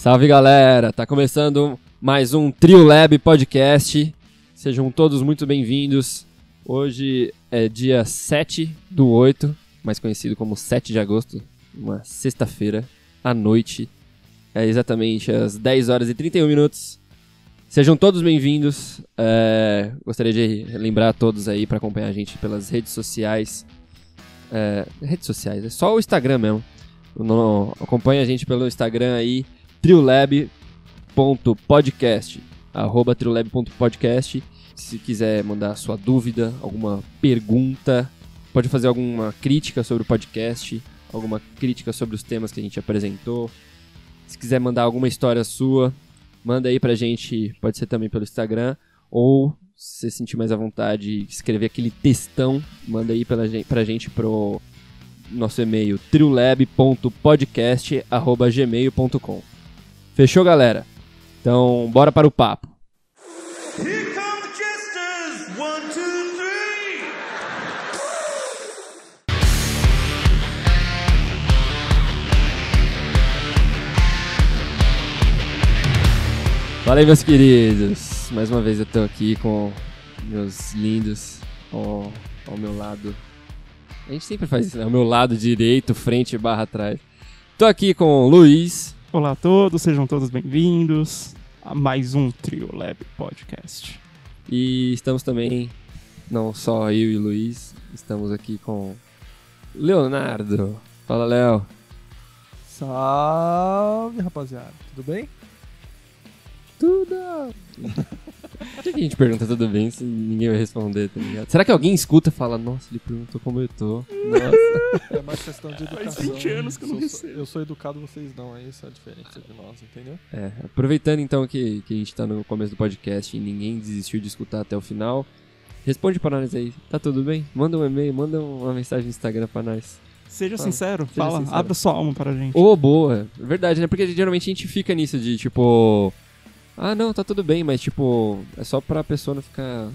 Salve galera, tá começando mais um Trio Lab Podcast. Sejam todos muito bem-vindos. Hoje é dia 7 do 8, mais conhecido como 7 de agosto, uma sexta-feira à noite. É exatamente às 10 horas e 31 minutos. Sejam todos bem-vindos. É, gostaria de lembrar a todos aí para acompanhar a gente pelas redes sociais. É, redes sociais, é só o Instagram mesmo. No, acompanha a gente pelo Instagram aí, triolab.podcast, arroba triolab.podcast. Se quiser mandar sua dúvida, alguma pergunta, pode fazer alguma crítica sobre o podcast, alguma crítica sobre os temas que a gente apresentou. Se quiser mandar alguma história sua, manda aí pra gente, pode ser também pelo Instagram, ou se você sentir mais à vontade, escrever aquele textão, manda aí pela gente, pra gente pro nosso e-mail triolab.podcast@gmail.com. Fechou, galera? Então, bora para o papo. Fala aí, meus queridos. Mais uma vez eu tô aqui com meus lindos ao, ao meu lado. A gente sempre faz isso, né? Ao meu lado direito, frente barra atrás. Tô aqui com o Luiz. Olá a todos, sejam todos bem-vindos a mais um Trio Lab Podcast. E estamos também, não só eu e o Luiz, estamos aqui com Leonardo. Fala, Léo. Salve, rapaziada. Tudo bem? Tudo. Por que a gente pergunta tudo bem se ninguém vai responder, tá ligado? Será que alguém escuta e fala, nossa, ele perguntou como eu tô? Nossa. É mais questão de educação. Faz 20 anos que eu não Sou- recebo. Eu sou educado, vocês não. É isso a diferença de nós, entendeu? É, aproveitando então que, que a gente tá no começo do podcast e ninguém desistiu de escutar até o final, responde pra nós aí, tá tudo bem? Manda um e-mail, manda uma mensagem no Instagram pra nós. Seja Fala. sincero, Seja fala, sincero. abra sua alma para a gente. Ô, boa, verdade, né? Porque geralmente a gente fica nisso de tipo, ah não, tá tudo bem, mas tipo, é só pra pessoa não ficar.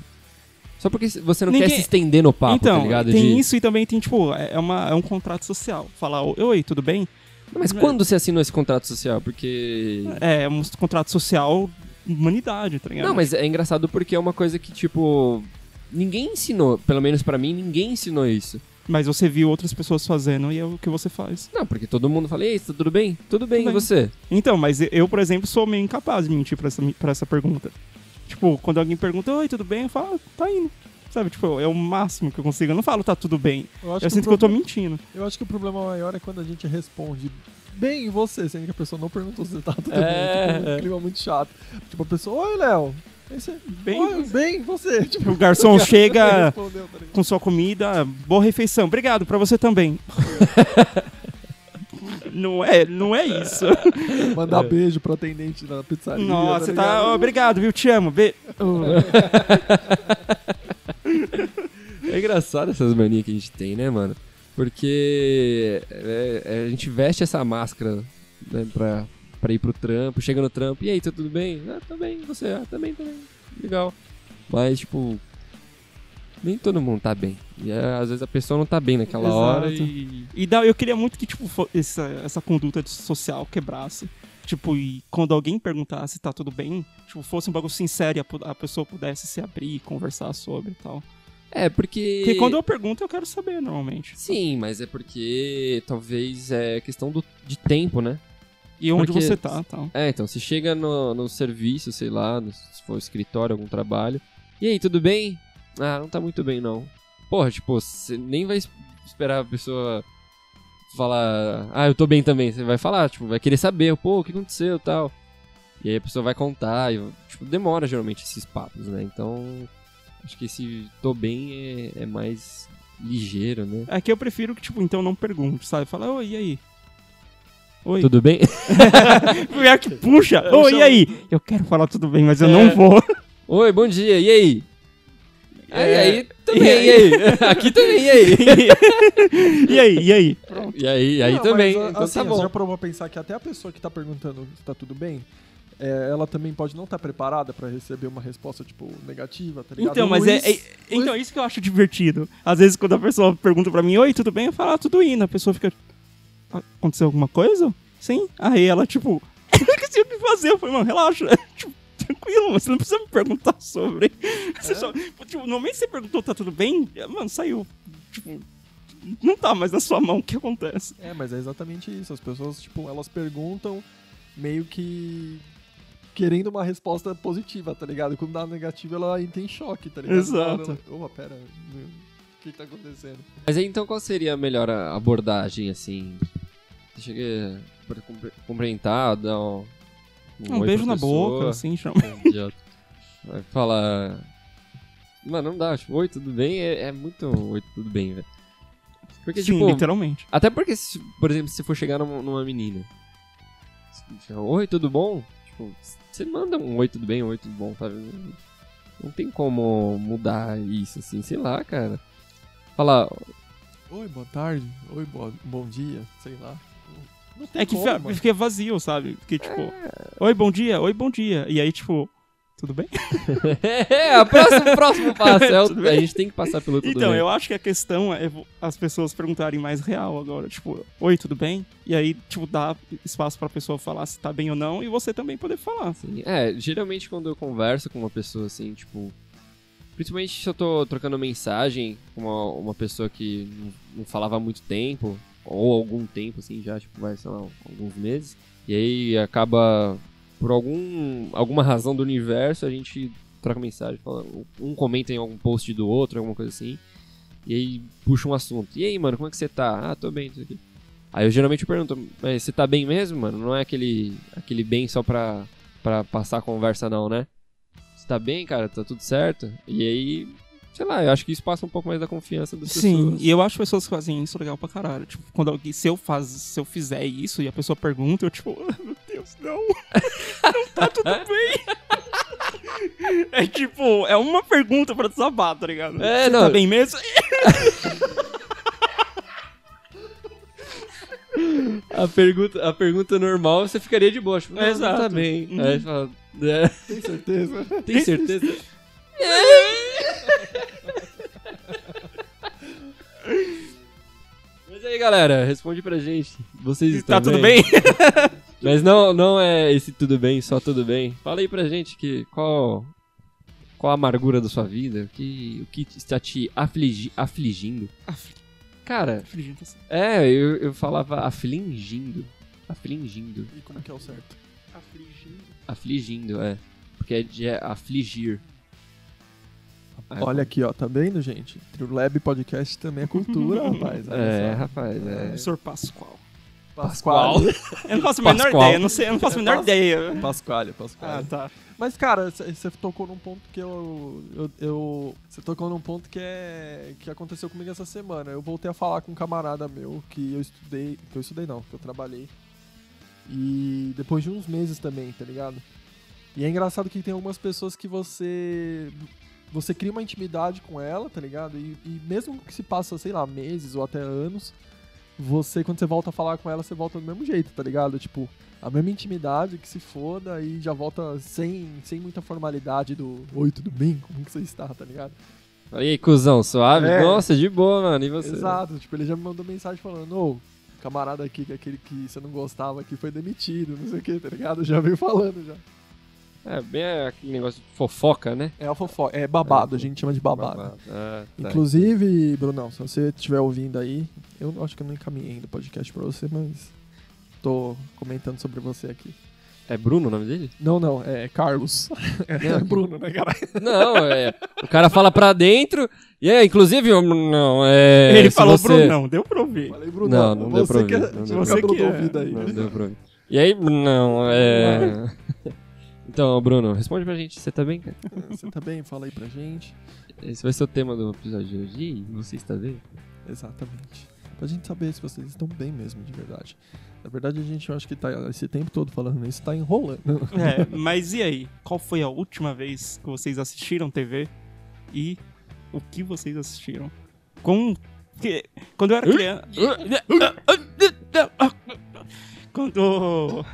Só porque você não quer Ninguém- se estender no papo, então, tá ligado? tem De- isso e também tem, tipo, é, é uma, é um contrato social. Falar, oi, tudo bem? Mas quando você assinou esse contrato social? Porque. É um contrato social humanidade, tá ligado? Não, mas é engraçado porque é uma coisa que, tipo. Ninguém ensinou, pelo menos pra mim, ninguém ensinou isso. Mas você viu outras pessoas fazendo e é o que você faz. Não, porque todo mundo fala, ei, tá tudo bem? Tudo bem, Tudo e bem. você? Então, mas eu, por exemplo, sou meio incapaz de mentir pra essa, pra essa pergunta. Tipo, quando alguém pergunta, oi, tudo bem? Eu falo, "Ah, tá indo. Sabe, tipo, é o máximo que eu consigo. Eu não falo, tá tudo bem. Eu acho, Eu que, sinto que eu tô mentindo. eu acho que o problema maior é quando a gente responde bem e você, sendo que a pessoa não perguntou se tá tudo É, bem. Tipo, é. um clima muito chato. Tipo, a pessoa, oi, Léo. Aí você, Bem, oi, bem, você. Tipo, O garçom chega tá com sua comida, boa refeição. Obrigado, pra você também. não é, não é isso. Mandar beijo pro atendente da pizzaria. Nossa, você tá, ligado? obrigado, viu? Te amo. Be... É engraçado essas manias que a gente tem, né, mano? Porque é, é, a gente veste essa máscara né, pra, pra ir pro trampo, chega no trampo, e aí, tá tudo bem? Ah, tá bem, você? Ah, também, também. Legal. Mas, tipo, nem todo mundo tá bem. E é, às vezes a pessoa não tá bem naquela Exato. hora e. E dá, eu queria muito que, tipo, essa, essa conduta social quebrasse. Tipo, e quando alguém perguntasse se tá tudo bem, tipo, fosse um bagulho sincero e a, a pessoa pudesse se abrir e conversar sobre e tal. É, porque. Porque quando eu pergunto, eu quero saber, normalmente. Sim, mas é porque talvez é questão do, de tempo, né? E onde Porque- você tá, tal. É, então, se chega no, no serviço, sei lá, no- se for escritório, algum trabalho. E aí, tudo bem? Ah, não tá muito bem, não. Porra, tipo, você nem vai es- esperar a pessoa falar, ah, eu tô bem também. Você vai falar, tipo, vai querer saber, pô, o que aconteceu tal. E aí a pessoa vai contar, e, tipo, demora geralmente esses papos, né? Então, acho que esse tô bem é, é mais ligeiro, né? É que eu prefiro que, tipo, então não pergunte, sabe? Fala, oi, e aí? Oi. Tudo bem? Pior que puxa! Eu Oi, chamo- e aí? Eu quero falar tudo bem, mas eu É. não vou. Oi, bom dia, e aí? Aí, É, aí, também, e e aí? aí? Aqui também, e aí? e aí, e aí? Pronto. E aí, aí Não, também. mas, então assim, tá Você bom. já provou a pensar que até a pessoa que tá perguntando se tá tudo bem, é, ela também pode não estar preparada pra receber uma resposta, tipo, negativa, tá ligado? Então, mas é, Luiz- é- Então, é isso que eu acho divertido. Às vezes, quando a pessoa pergunta pra mim, oi, tudo bem? Eu falo, ah, tudo indo. A pessoa fica. "Ah, Aconteceu alguma coisa? Sim. Aí ela, tipo, Eu não sei o que fazer. Eu falei, mano, relaxa. Tipo, tranquilo, mas você não precisa me perguntar sobre. Você só, tipo, no momento que você perguntou, tá tudo bem? Mano, saiu. Tipo, não tá mais na sua mão. O que acontece? É, mas é exatamente isso. As pessoas, tipo, elas perguntam meio que querendo uma resposta positiva, tá ligado? Quando dá negativa, ela entra em choque, tá ligado? Exato. Opa, pera, o que tá acontecendo? Mas aí então qual seria a melhor abordagem, assim? Chega pra cumpri- cumprimentar, dar um, Um, oi beijo pra na boca, assim, chama. um idiota. Vai falar. Mano, não dá, tipo, oi, tudo bem? É, é muito oi, tudo bem, velho. Porque, Sim, tipo, literalmente. até porque, se, por exemplo, se for chegar numa, numa menina, se- oi, tudo bom? Tipo, você manda um oi, tudo bem, oi, tudo bom, sabe? Não, não tem como mudar isso, assim, sei lá, cara. Falar, Oi, boa tarde. Oi, boa, bom dia. Sei lá. Não tem É que como, fica, fica vazio, sabe? Porque, tipo, oi, bom dia, oi, bom dia. E aí, tipo, tudo bem? É, o próximo, próximo passo. É o- a gente tem que passar pelo tudo então, bem. eu acho que a questão é as pessoas perguntarem mais real agora. Tipo, oi, tudo bem? E aí, tipo, dá espaço pra pessoa falar se tá bem ou não e você também poder falar. Sim. É, geralmente quando eu converso com uma pessoa assim, tipo. Principalmente se eu tô trocando mensagem com uma, uma pessoa que não, não falava há muito tempo, ou algum tempo, assim, já, tipo, vai, sei lá, alguns meses. E aí acaba, por algum, alguma razão do universo, a gente troca mensagem, fala, um comenta em algum post do outro, alguma coisa assim. E aí puxa um assunto. E aí, mano, como é que você tá? Ah, tô bem, tô aqui. Aí eu geralmente pergunto, mas você tá bem mesmo, mano? Não é aquele, aquele bem só pra, pra passar a conversa, não, né? Você tá bem, cara? Tá tudo certo? E aí, sei lá, eu acho que isso passa um pouco mais da confiança das Sim, pessoas. e eu acho pessoas que fazem isso legal pra caralho. Tipo, quando alguém, se eu faz, se eu fizer isso e a pessoa pergunta, eu tipo, "Ah, meu Deus, não. não tá tudo bem. é tipo, é uma pergunta pra desabar, tá ligado? É, Você não. tá bem mesmo? A pergunta, a pergunta normal, você ficaria de boa. Tipo, não, não Exato. tá bem. Uhum. Aí fala, é, Tem certeza? tem certeza? Aí, galera, responde pra gente. Vocês estão tá tudo bem? Mas não, não é esse tudo bem, só tudo bem. Fala aí pra gente que qual qual a amargura da sua vida, o que o que está te afligi, afligindo. Cara, Afligindo assim. é, eu, eu falava afligindo. Afligindo. E como que é o certo? Afligindo. Afligindo, é. Porque é de é afligir. Aí, Olha aqui, ó, tá vendo, gente? Trilab Podcast também é cultura, rapaz. olha É, rapaz, é. Professor Pascoal. Pasquale. Eu não faço a menor Pascoal. ideia, eu não sei, eu não faço a menor Pas- ideia. Pasquale, Ah, Pasquale. tá. Mas, cara, você tocou num ponto que eu. eu, eu você tocou num ponto que é. que aconteceu comigo essa semana. Eu voltei a falar com um camarada meu que eu estudei. Que eu estudei não, que eu trabalhei. E depois de uns meses também, tá ligado? E é engraçado que tem algumas pessoas que você. Você cria uma intimidade com ela, tá ligado? E, e mesmo que se passa, sei lá, meses ou até anos, você, quando você volta a falar com ela, você volta do mesmo jeito, tá ligado? Tipo, a mesma intimidade que se foda e já volta sem, sem muita formalidade do Oi, tudo bem? Como que você está, tá ligado? E aí, cuzão, suave? É. Nossa, de boa, mano. E você? Exato, tipo, ele já me mandou mensagem falando, ô, camarada aqui, que é aquele que você não gostava aqui foi demitido, não sei o que, tá ligado? Já veio falando já. É, bem aquele negócio de fofoca, né? É a fofoca, é babado, a gente chama de babado. Ah, tá. Inclusive, Brunão, se você estiver ouvindo aí, eu acho que eu não encaminhei ainda o podcast pra você, mas tô comentando sobre você aqui. É Bruno o nome dele? Não, não, é Carlos. É, Bruno, né, caralho? Não, é. O cara fala pra dentro. E é, inclusive, eu- não, é. Ele falou você... pro não, deu pra ouvir. Falei, Bruno, Não, não deu pra você que, ouvir, não você deu pra que do ouvido aí. Não, deu pra ouvir. E aí, não, é. Então, Bruno, responde pra gente. Você tá bem, cara? Você tá bem? Fala aí pra gente. Esse vai ser o tema do episódio de hoje. E você está bem? Exatamente. Pra gente saber se vocês estão bem mesmo, de verdade. Na verdade, a gente, eu acho que tá esse tempo todo falando isso, tá enrolando. É, mas e aí? Qual foi a última vez que vocês assistiram TV? E o que vocês assistiram? Com. Quando eu era criança. Quando.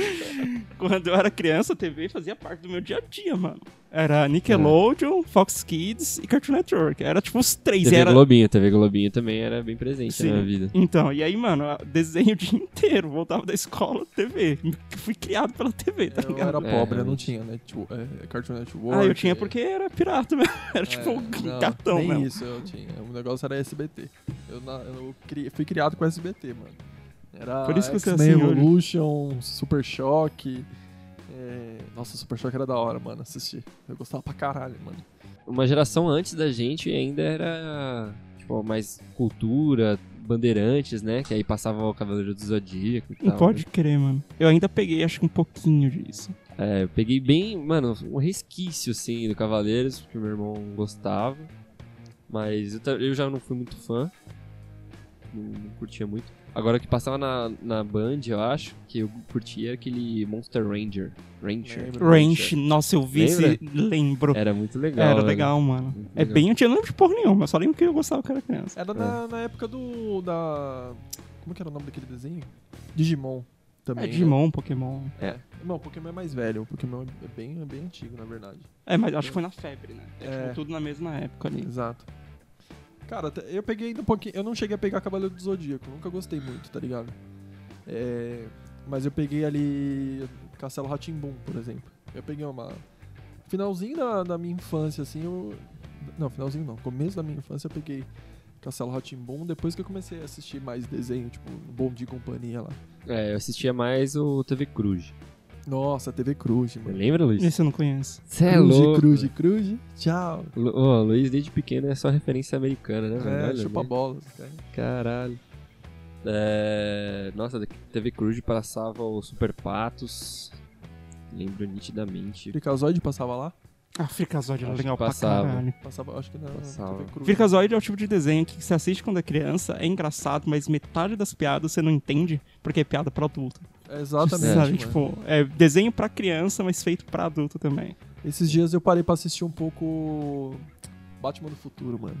Quando eu era criança, a TV fazia parte do meu dia a dia, mano. Era Nickelodeon, Fox Kids e Cartoon Network. Era tipo os três. TV era... Globinho, TV Globinho também era bem presente Sim. na minha vida. Então, e aí, mano, desenho o dia inteiro. Voltava da escola, TV. Fui criado pela TV, tá Eu ligado? era É, pobre, eu não realmente. tinha, né? Tipo, é, Cartoon Network. Ah, eu tinha porque era pirata mesmo. Era tipo É, um não, gatão mesmo. isso eu tinha. O negócio era SBT. Eu, eu fui criado com SBT, mano. Era Por isso que você é assim hoje. Evolution, Super Choque. é, Nossa, Super Choque era da hora, mano, assistir. Eu gostava pra caralho, mano. Uma geração antes da gente ainda era tipo mais cultura, bandeirantes, né? Que aí passava o Cavaleiro do Zodíaco e Não tal. pode crer, mano. Eu ainda peguei, acho que um pouquinho disso. É, eu peguei bem, mano, um resquício, assim, do Cavaleiros, porque meu irmão gostava. Mas eu, já não fui muito fã. Não, não curtia muito. Agora o que passava na, na Band, eu acho, que eu curtia aquele Monster Ranger. Ranger. Lembro. Range, nossa, eu vi Lembra? esse. Lembro. Era muito legal. Era velho. legal, mano. Muito É legal. bem. Eu tinha- não lembro de porra nenhuma, só lembro que eu gostava que eu era criança. Era na, na época do. da. Como que era o nome daquele desenho? Digimon. Também. É né? Digimon, Pokémon. É. Não, o Pokémon é mais velho. O Pokémon é bem, é bem antigo, na verdade. É, mas acho que foi na febre, né? É, É. tipo, tudo na mesma época ali. Exato. Cara, eu peguei ainda um pouquinho. Eu não cheguei a pegar Cavaleiro do Zodíaco, nunca gostei muito, tá ligado? É, mas eu peguei ali Castelo Ratimbum, por exemplo. Eu peguei uma. Finalzinho da, da minha infância, assim, eu. Não, finalzinho não. Começo da minha infância eu peguei Castelo Ratimbum, depois que eu comecei a assistir mais desenho, tipo, Bom Dia e Companhia lá. É, eu assistia mais o TV Cruz. Nossa, TV Cruz, mano. Lembra, Luiz? Esse eu não conheço. Você é Cruz, louco. Cruz, Cruz, tchau. Lu- Ô, Luiz, desde pequeno é só referência americana, né? velho? É, Olha, chupa né? bolas, cara. Caralho. É... Nossa, TV Cruz passava o Super Patos. Lembro nitidamente. Freakazoid passava lá? Ah, Freakazoid era Acho legal que pra passava. caralho. Passava, acho que na Passava. TV Cruz. Freakazoid é o tipo de desenho que você assiste quando é criança, é engraçado, mas metade das piadas você não entende, porque é piada pra adulto. Exatamente. Sabe? Tipo, é desenho pra criança, mas feito pra adulto também. Esses dias eu parei pra assistir um pouco Batman do Futuro, mano.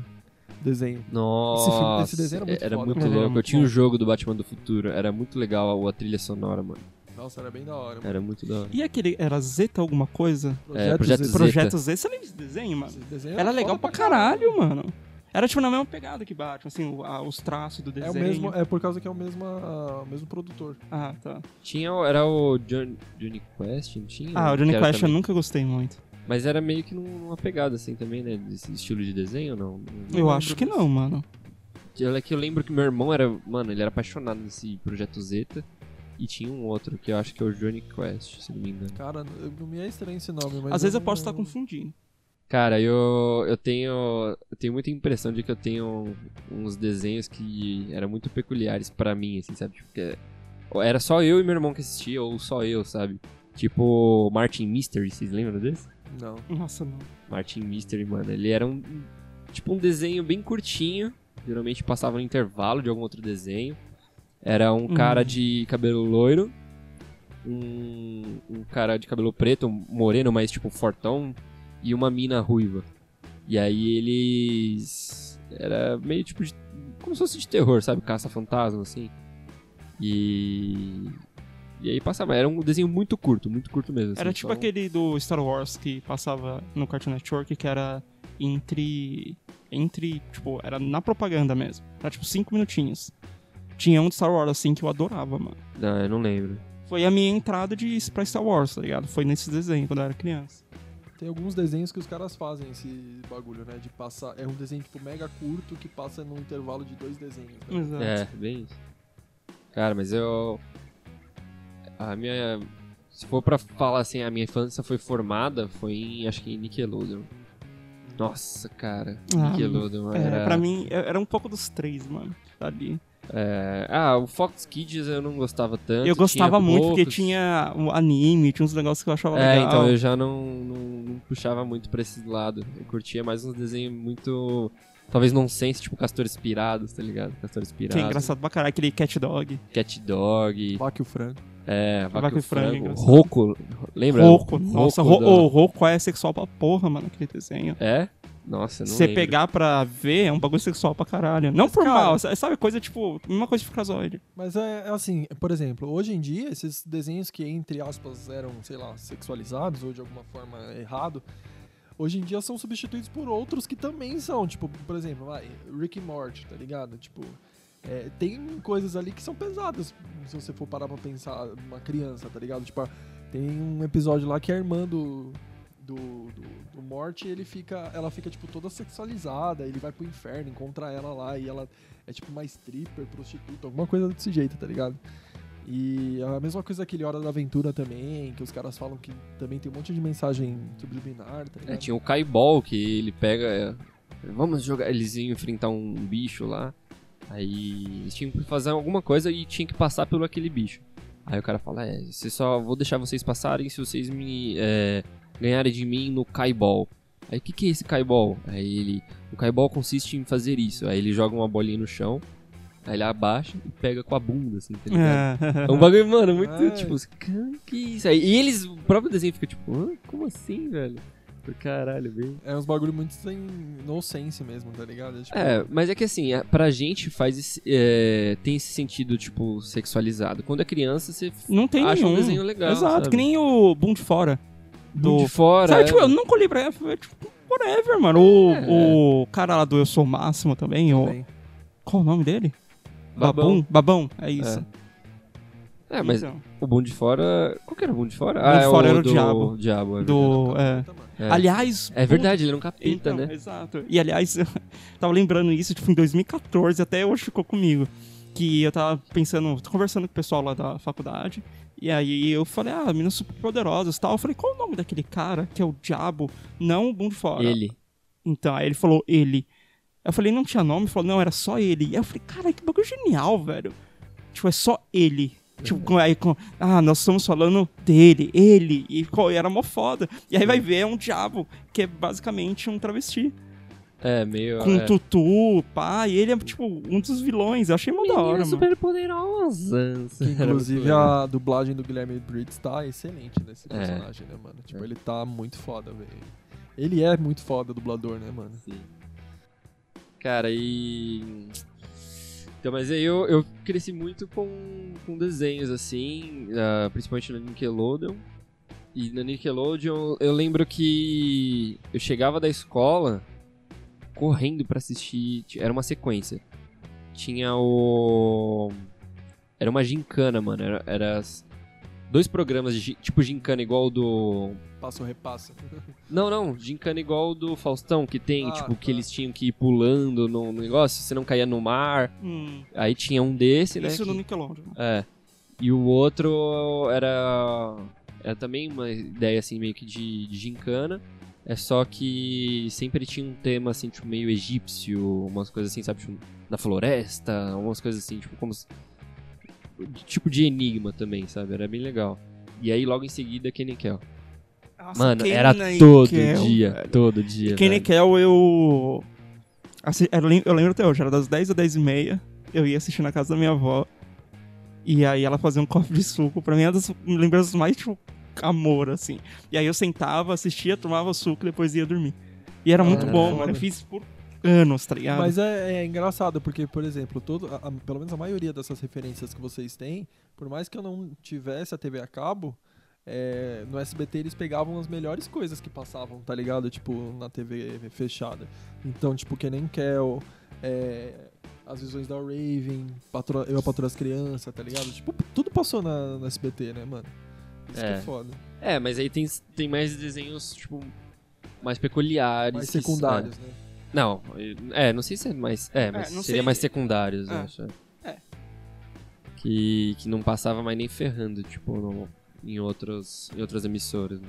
Desenho. Nossa, filme- esse desenho era muito era foda. muito Ele era louco. Eu muito tinha o bom. jogo do Batman do Futuro. Era muito legal a trilha sonora, mano. Nossa, era bem da hora. Mano. Era muito da hora. E aquele, era Zeta alguma coisa? É, Projeto Z. Z. Projeto Z, você lembra desse desenho, mano? Esse desenho Era legal foda pra caralho, mano. Era tipo na mesma pegada que Batman, assim, o- a- os traços do É desenho. o mesmo, é por causa que é o mesmo, ah, o mesmo produtor. Ah, tá. Tinha, era o Johnny, Johnny Quest, não tinha? Ah, o Johnny Quest eu também. nunca gostei muito. Mas era meio que num- numa pegada assim também, né? Desse estilo de desenho, não? Não Eu acho que não, mano. Eu- É que eu lembro que meu irmão era. Mano, ele era apaixonado nesse projeto Zeta. E tinha um outro que eu acho que é o Johnny Quest, se não me engano. Cara, eu- não me é estranho esse nome, mas. Às vezes eu posso estar confundindo. Cara, eu, eu tenho. Eu tenho muita impressão de que eu tenho uns desenhos que eram muito peculiares pra mim, assim, sabe? Tipo, que era só eu e meu irmão que assistia, ou só eu, sabe? Tipo Martin Mystery, vocês lembram desse? Não. Nossa, não. Martin Mystery, mano. Ele era um. Tipo um desenho bem curtinho. Geralmente passava no intervalo de algum outro desenho. Era um Hum. cara de cabelo loiro. Um, um cara de cabelo preto, moreno, mas tipo fortão. E uma mina ruiva. E aí eles. Era meio tipo de. Como se fosse de terror, sabe? Caça-fantasma, assim. E. E aí passava. Era um desenho muito curto, muito curto mesmo. Era assim, tipo só- aquele do Star Wars que passava no Cartoon Network, que era entre. Entre. Tipo, era na propaganda mesmo. Era tipo cinco minutinhos. Tinha um de Star Wars assim que eu adorava, mano. Não, eu não lembro. Foi a minha entrada de, pra Star Wars, tá ligado? Foi nesse desenho quando eu era criança. Tem alguns desenhos que os caras fazem esse bagulho, né? De passar. É um desenho, tipo, mega curto que passa num intervalo de dois desenhos. né? Exato. É, bem isso. Cara, mas eu. A minha. Se for pra falar assim, a minha infância foi formada, foi em, acho que em Nickelodeon. Nossa, cara. Ah, Nickelodeon É, era. pra mim, é- era um pouco dos três, mano. Ali. É, Ah, o Fox Kids eu não gostava tanto. Eu gostava tinha muito porque poucos. tinha o anime, tinha uns negócios que eu achava É, legal. então eu já não, não, não puxava muito pra esse lado. Eu curtia mais uns desenhos muito. Talvez nonsense, tipo Castores Pirados, tá ligado? Castores Que Pirados. é engraçado pra caralho, aquele Cat Dog. Cat Dog. Vaca o frango. É, Vaca, Vaca e Frango, Frango. engraçado. Roco. Lembra? Roco. Nossa, da- o Roco é sexual pra porra, mano, aquele desenho. É? Nossa, não Você lembro. pegar pra ver é um bagulho sexual pra caralho. Não Mas, por cara- mal, sabe? Coisa tipo, mesma coisa de fracasoide. Mas é, é assim, por exemplo, hoje em dia, esses desenhos que, entre aspas, eram, sei lá, sexualizados ou de alguma forma errado, hoje em dia são substituídos por outros que também são, tipo, por exemplo, vai, Rick and Morty, tá ligado? Tipo, é, tem coisas ali que são pesadas, se você for parar pra pensar, uma criança, tá ligado? Tipo, tem um episódio lá que a irmã do, do, do, do Morty, ele fica, ela fica, tipo, toda sexualizada, ele vai pro inferno, encontra ela lá e ela é tipo uma stripper, prostituta, alguma coisa desse jeito, tá ligado? E a mesma coisa aquele Hora da Aventura também, que os caras falam que também tem um monte de mensagem subliminar, tá ligado? É, tinha o Kaibol, que ele pega. é, Vamos jogar. Eles iam enfrentar um bicho lá. Aí eles tinham que fazer alguma coisa e tinha que passar pelo aquele bicho. Aí o cara fala: É, você só vou deixar vocês passarem se vocês me é, ganharem de mim no Kaibol. Aí o que, que é esse Kaibol? Aí ele. O Kaibol consiste em fazer isso. Aí ele joga uma bolinha no chão. Aí ele abaixa e pega com a bunda, assim, tá ligado? É um bagulho, mano, muito Ai. tipo, cara, que isso aí? E eles, o próprio desenho fica tipo, Hã? como assim, velho? Por caralho, bem. É uns bagulho muito sem no sense mesmo, tá ligado? tipo, É, mas é que assim, a- pra gente faz esse, é, tem esse sentido, tipo, sexualizado. Quando é criança, você Não tem acha nenhum. um desenho legal. Exato, sabe? que nem o Boom de Fora. Do de fora. Sabe, é. tipo, eu nunca olhei pra ela, foi, tipo, whatever, mano. O, É. o cara lá do Eu Sou o Máximo também, o... também. Qual o nome dele? Babão. Babão, é isso. É, mas Então, o Boom de Fora. Qual que era o Boom de Fora? De é Fora era o do Diabo. Diabo, é do... verdade. É. É. Aliás... É verdade, ele era um capeta, Então, né? Exato. E aliás, eu tava lembrando isso, tipo, em 2014, até hoje ficou comigo. Que eu tava pensando, conversando com o pessoal lá da faculdade. E aí eu falei, ah, meninas super poderosas e tal. Eu falei, qual o nome daquele cara que é o diabo? Não o Boom de Fora. Ele. Então, aí ele falou, ele. Eu falei, não tinha nome? Ele falou, não, era só ele. E aí eu falei, cara, que bagulho genial, velho. Tipo, é só ele. Tipo, com, aí com, ah, nós estamos falando dele, ele, e era mó foda. E aí vai ver, é um diabo, que é basicamente um travesti. É, meio. Com é. tutu, pá, e ele é, tipo, um dos vilões. Eu achei mó da hora, mano. super poderosa. Que, inclusive a dublagem do Guilherme Briggs tá excelente nesse É. personagem, né, mano? Tipo, É. ele tá muito foda, velho. Ele é muito foda, dublador, né, mano? Sim. Cara, e. Então, mas aí eu, eu cresci muito com, com desenhos assim, ah, principalmente na Nickelodeon. E na Nickelodeon eu lembro que eu chegava da escola correndo pra assistir. ti- Era uma sequência. Tinha o. Era uma gincana, mano. Era, era dois programas de tipo gincana igual do. Passa ou repassa. Não, não, gincana igual do Faustão, que tem, Ah, tipo, que tá. eles tinham que ir pulando no, no negócio, você não caía no mar. Hum, Aí tinha um desse, né? isso que- no Nickelodeon. É. E o outro era. Era também uma ideia assim, meio que de, de gincana. É só que sempre tinha um tema assim, tipo, meio egípcio, umas coisas assim, sabe? Tipo, na floresta, umas coisas assim, tipo, como. Tipo de enigma também, sabe? Era bem legal. E aí logo em seguida Kenny Kell. Nossa, Mano, Kenan era e todo Kel, dia, velho. todo dia. Kenny. Kell, eu... assi- eu lembro até hoje, era das 10 às 10 e meia. Eu ia assistir na casa da minha avó. E aí ela fazia um copo de suco. Pra mim, é uma das lembranças mais, tipo, amor, assim. E aí eu sentava, assistia, tomava suco e depois ia dormir. E era muito Ah, bom, mano. Eu fiz por anos, tá ligado? Mas é, é engraçado, porque, por exemplo, todo, a- a- pelo menos a maioria dessas referências que vocês têm, por mais que eu não tivesse a TV a cabo, é, no SBT eles pegavam as melhores coisas que passavam, tá ligado? Tipo, na TV fechada. Então, tipo, que nem Kel, é, as visões da Raven, Eu, a Patroa das Crianças, tá ligado? Tipo, tudo passou na, no SBT, né, mano? Isso que É. é foda. É, mas aí tem, tem mais desenhos, tipo, mais peculiares. Mais que- secundários, né? é. Não, é, não sei se é mais. É, mas não seria sei. mais secundários, eu É. acho. É. Que, que não passava mais nem ferrando, tipo, no- em, outros, em outras emissoras. Né?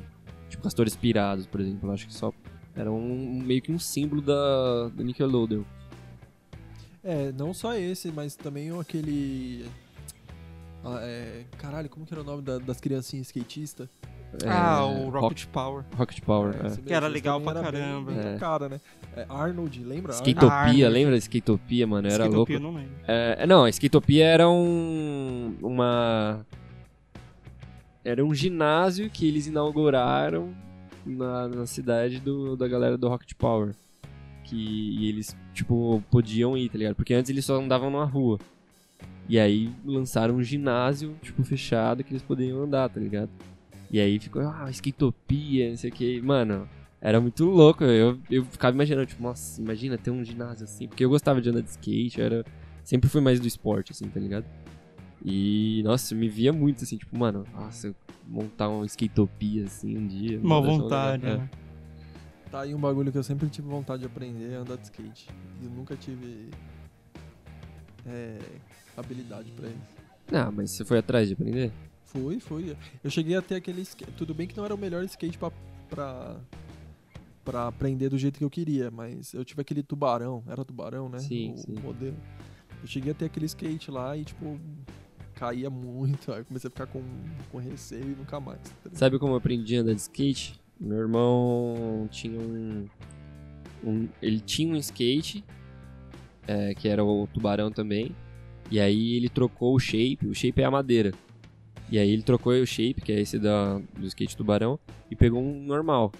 Tipo, Castores Pirados, por exemplo. Eu acho que só. Era um, meio que um símbolo da, da Nickelodeon. É, não só esse, mas também aquele. Ah, é, caralho, como que era o nome da- das criancinhas skatistas? ah, É, o Rocket Power. Rock- Rocket Power. É, é. Que era legal pra bem- caramba. bem É. cara, né? É, Arnold, lembra? Skatopia, Arnold. lembra da Skatopia, mano? Era louco. Skatopia, eu não lembro. É, não, a Skatopia era um. Uma. Era um ginásio que eles inauguraram na, na cidade do, da galera do Rocket Power. que e eles, tipo, podiam ir, tá ligado? Porque antes eles só andavam na rua. E aí lançaram um ginásio, tipo, fechado que eles podiam andar, tá ligado? E aí ficou, ah, skatopia, não sei o que. Mano, era muito louco. Eu, eu ficava imaginando, tipo, nossa, imagina ter um ginásio assim. Porque eu gostava de andar de skate, eu era. Sempre fui mais do esporte, assim, tá ligado? E, nossa, eu me via muito assim, tipo, mano, nossa, montar uma skatopia assim um dia. Uma um vontade, lugar- né? Tá aí um bagulho que eu sempre tive vontade de aprender é andar de skate. E eu nunca tive é, habilidade pra isso. É. Ah, mas você foi atrás de aprender? Fui, fui. Eu cheguei a ter aquele skate. Tudo bem que não era o melhor skate pra, pra, pra aprender do jeito que eu queria, mas eu tive aquele tubarão. Era tubarão, né? Sim, o sim. modelo. Eu cheguei a ter aquele skate lá e, tipo, caía muito. Aí eu comecei a ficar com, com receio e nunca mais. tá? Sabe como eu aprendi a andar de skate? Meu irmão tinha um. um- ele tinha um skate, é, que era o tubarão também. E aí ele trocou o shape, o shape é a madeira. E aí ele trocou o shape, que é esse da, do skate tubarão, e pegou um normal.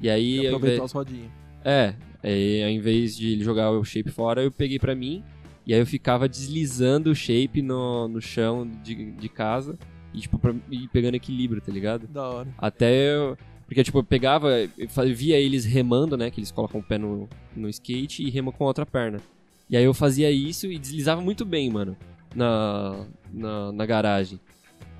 E aí. E aproveitou invés- as rodinhas. É, aí ao invés de ele jogar o shape fora, eu peguei pra mim. E aí eu ficava deslizando o shape no, no chão de, de casa. E, tipo, pra ir pegando equilíbrio, tá ligado? Da hora. Até eu. Porque, tipo, eu pegava, eu via eles remando, né? Que eles colocam o pé no, no skate e remam com a outra perna. E aí eu fazia isso e deslizava muito bem, mano. Na, na, na garagem.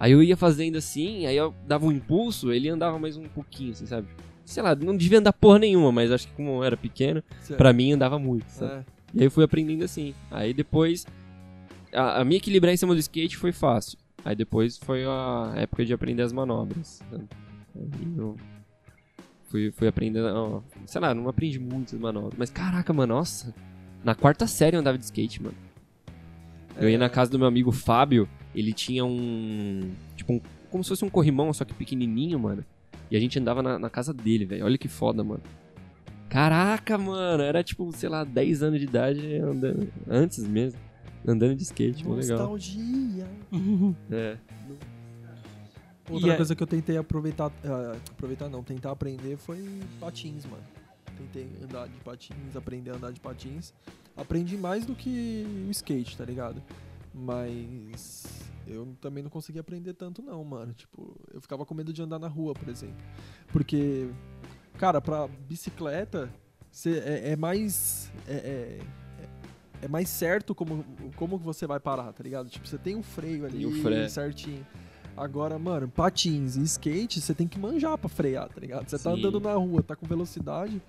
Aí eu ia fazendo assim, aí eu dava um impulso, ele andava mais um pouquinho, assim, sabe? Sei lá, não devia andar porra nenhuma, mas acho que como eu era pequeno, Certo. pra mim andava muito, sabe? É. E aí eu fui aprendendo assim. Aí depois, a, a me equilibrar em cima do skate foi fácil. Aí depois foi a época de aprender as manobras. sabe? Aí eu fui, fui aprendendo, ó, sei lá, não aprendi muitas manobras. Mas caraca, mano, nossa. Na quarta série eu andava de skate, mano. Eu ia É. na casa do meu amigo Fábio, ele tinha um. Tipo, um, como se fosse um corrimão, só que pequenininho, mano. E a gente andava na, na casa dele, velho. Olha que foda, mano. Caraca, mano. Era tipo, sei lá, 10 anos de idade andando. Antes mesmo. Andando de skate, legal. Nostalgia. É. Outra E é- coisa que eu tentei aproveitar, ah, aproveitar não, tentar aprender foi patins, mano. Tentei andar de patins, aprender a andar de patins. Aprendi mais do que o skate, tá ligado? Mas eu também não consegui aprender tanto não, mano. Tipo, eu ficava com medo de andar na rua, por exemplo. Porque, cara, pra bicicleta, cê- é, é mais... É, é- é mais certo como, como você vai parar, tá ligado? Tipo, você tem um freio ali o freio. certinho. Agora, mano, patins e skate, você tem que manjar pra frear, tá ligado? Você tá andando na rua, tá com velocidade.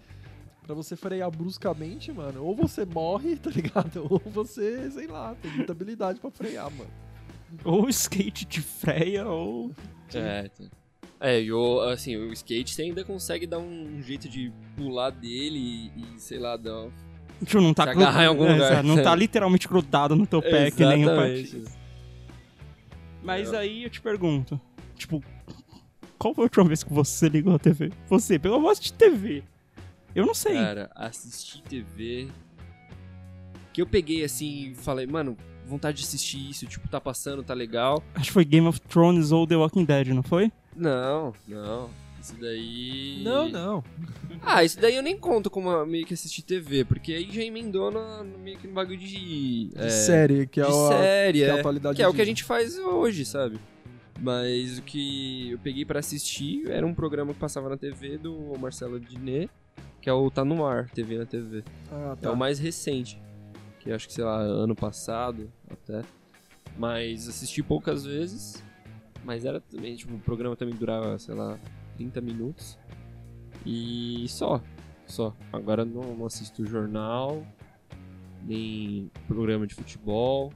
Pra você frear bruscamente, mano, ou você morre, tá ligado? Ou você, sei lá, tem muita habilidade pra frear, mano. Ou o skate te freia, ou. É, tá. É, e o, assim, o skate você ainda consegue dar um jeito de pular dele e, e, sei lá, dar. Tipo, não tá Se agarrar em algum é, lugar. Não tá literalmente grudado no teu pé, que nem o patins. Mas É. aí eu te pergunto, tipo, qual foi a última vez que você ligou a TV? Você, pelo amor de TV. Eu não sei. Cara, assistir TV. Que eu peguei assim e falei, mano, vontade de assistir isso, tipo, tá passando, tá legal. Acho que foi Game of Thrones ou The Walking Dead, não foi? Não, não. Isso daí. Não, não. Ah, isso daí eu nem conto como a- meio que assistir TV, porque aí já emendou no, no meio que no bagulho de. De é, série, que é, de o, série, que é é. a atualidade Que é o que a de- gente faz hoje, sabe? Mas o que eu peguei pra assistir era um programa que passava na TV do Marcelo Diné, que é o Tá No Ar, TV na TV. Ah, É tá. o mais recente, que acho que, sei lá, ano passado até. Mas assisti poucas vezes, mas era também, tipo, o programa também durava, sei lá, 30 minutos. E só, só. Agora não, não assisto jornal, nem programa de futebol.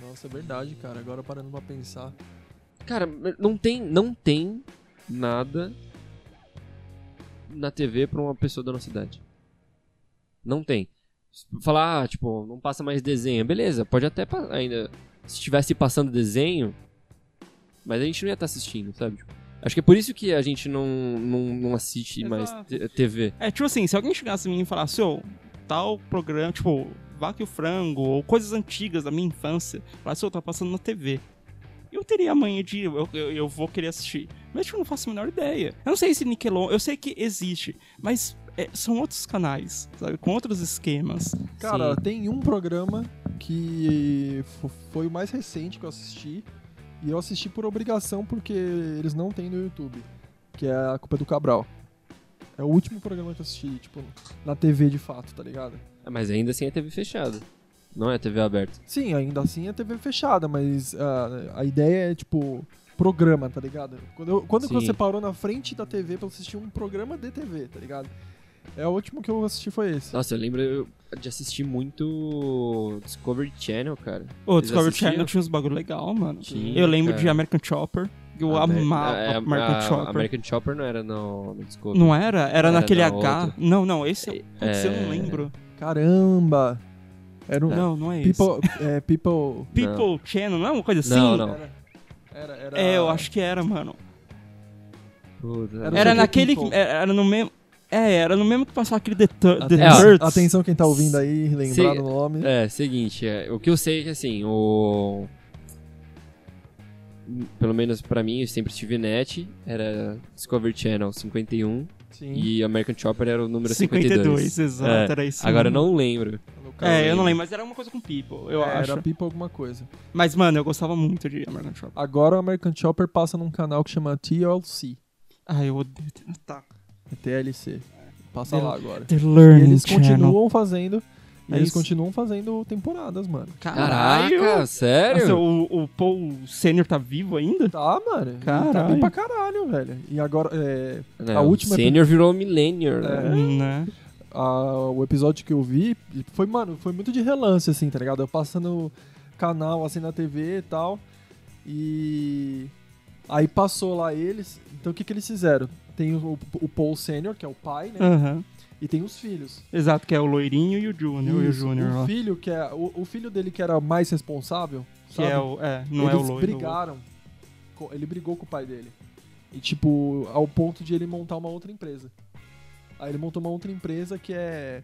Nossa, é verdade, cara. Agora parando pra pensar. Cara, não tem, não tem nada na TV pra uma pessoa da nossa idade. Não tem. Falar, ah, tipo, não passa mais desenho. Beleza, pode até ainda. Se estivesse passando desenho, mas a gente não ia estar assistindo, sabe? Tipo, acho que é por isso que a gente não, não, não assiste mais Exato. te- TV. É, tipo assim, se alguém chegasse em mim e falasse, ô, tal programa, tipo, Vaca e o Frango, ou coisas antigas da minha infância, falasse, ô, tá passando na TV. Eu teria a manha de, eu, eu, eu vou querer assistir. Mas, tipo, eu não faço a menor ideia. Eu não sei se Nickelodeon, eu sei que existe, mas é- são outros canais, sabe? Com outros esquemas. Cara, Sim. tem um programa que fo- foi o mais recente que eu assisti. E eu assisti por obrigação porque eles não têm no YouTube. Que é a Culpa do Cabral. É o último programa que eu assisti, tipo, na TV de fato, tá ligado? Mas ainda assim é TV fechada. Não é TV aberta. Sim, ainda assim é TV fechada, mas ah, a ideia é, tipo, programa, tá ligado? Quando, eu- quando Sim. você parou na frente da TV pra assistir um programa de TV, tá ligado? É, o último que eu assisti foi esse. Nossa, eu lembro de assistir muito Discovery Channel, cara. O Vocês Discovery assistiam? Channel tinha uns bagulho legal, mano. Tinha, eu lembro cara. de American Chopper. Eu A Amer- amava é, a- American a- Chopper. American Chopper não era no, no Discovery. Não era? Era, Era naquele na H. outra. Não, não, esse é... Putz, eu É. não lembro. Caramba! Era um. Não, não é esse. People. É, people. People Channel, não é uma coisa assim? Não, não. Era, era, era- É, eu acho que era, mano. Puta, Era Era o naquele... People. Era era no mesmo... É, era no mesmo que passava aquele The, The Atenção, Turds. atenção quem tá ouvindo aí, lembrar do nome. É, seguinte, é, o que eu sei é que assim, o. Pelo menos pra mim, eu sempre tive net, era Discovery Channel 51 Sim. e American Chopper era o número 52. 52, exato, É, era isso. Agora eu não lembro. É, eu não lembro, mas era uma coisa com People, eu é, acho. Era People alguma coisa. Mas, mano, eu gostava muito de American Chopper. Agora o American Chopper passa num canal que chama TLC. Ah, eu odeio... Tá. É TLC. Passa The- lá agora. The E Learning eles Channel. continuam fazendo. E É eles isso. continuam fazendo temporadas, mano. Caralho! Caraca, sério? Nossa, o, o Paul Sênior tá vivo ainda? Tá, mano. Caralho. Tá bem pra caralho, velho. E agora, é, a o última- Senior virou Millennium. É. né? Né? a- o episódio que eu vi foi, mano, foi muito de relance, assim, tá ligado? Eu passando canal, assim, na TV e tal. E... Aí passou lá eles. Então o que que eles fizeram? Tem o, o Paul Sênior, que é o pai, né? Aham. E tem os filhos. Exato, que é o loirinho e o Júnior. E o Júnior o filho que é o, o filho dele que era mais responsável, Que sabe? é o. É, não é Eles o loiro. brigaram. co- Ele brigou com o pai dele. E tipo, ao ponto de ele montar uma outra empresa. Aí ele montou uma outra empresa que é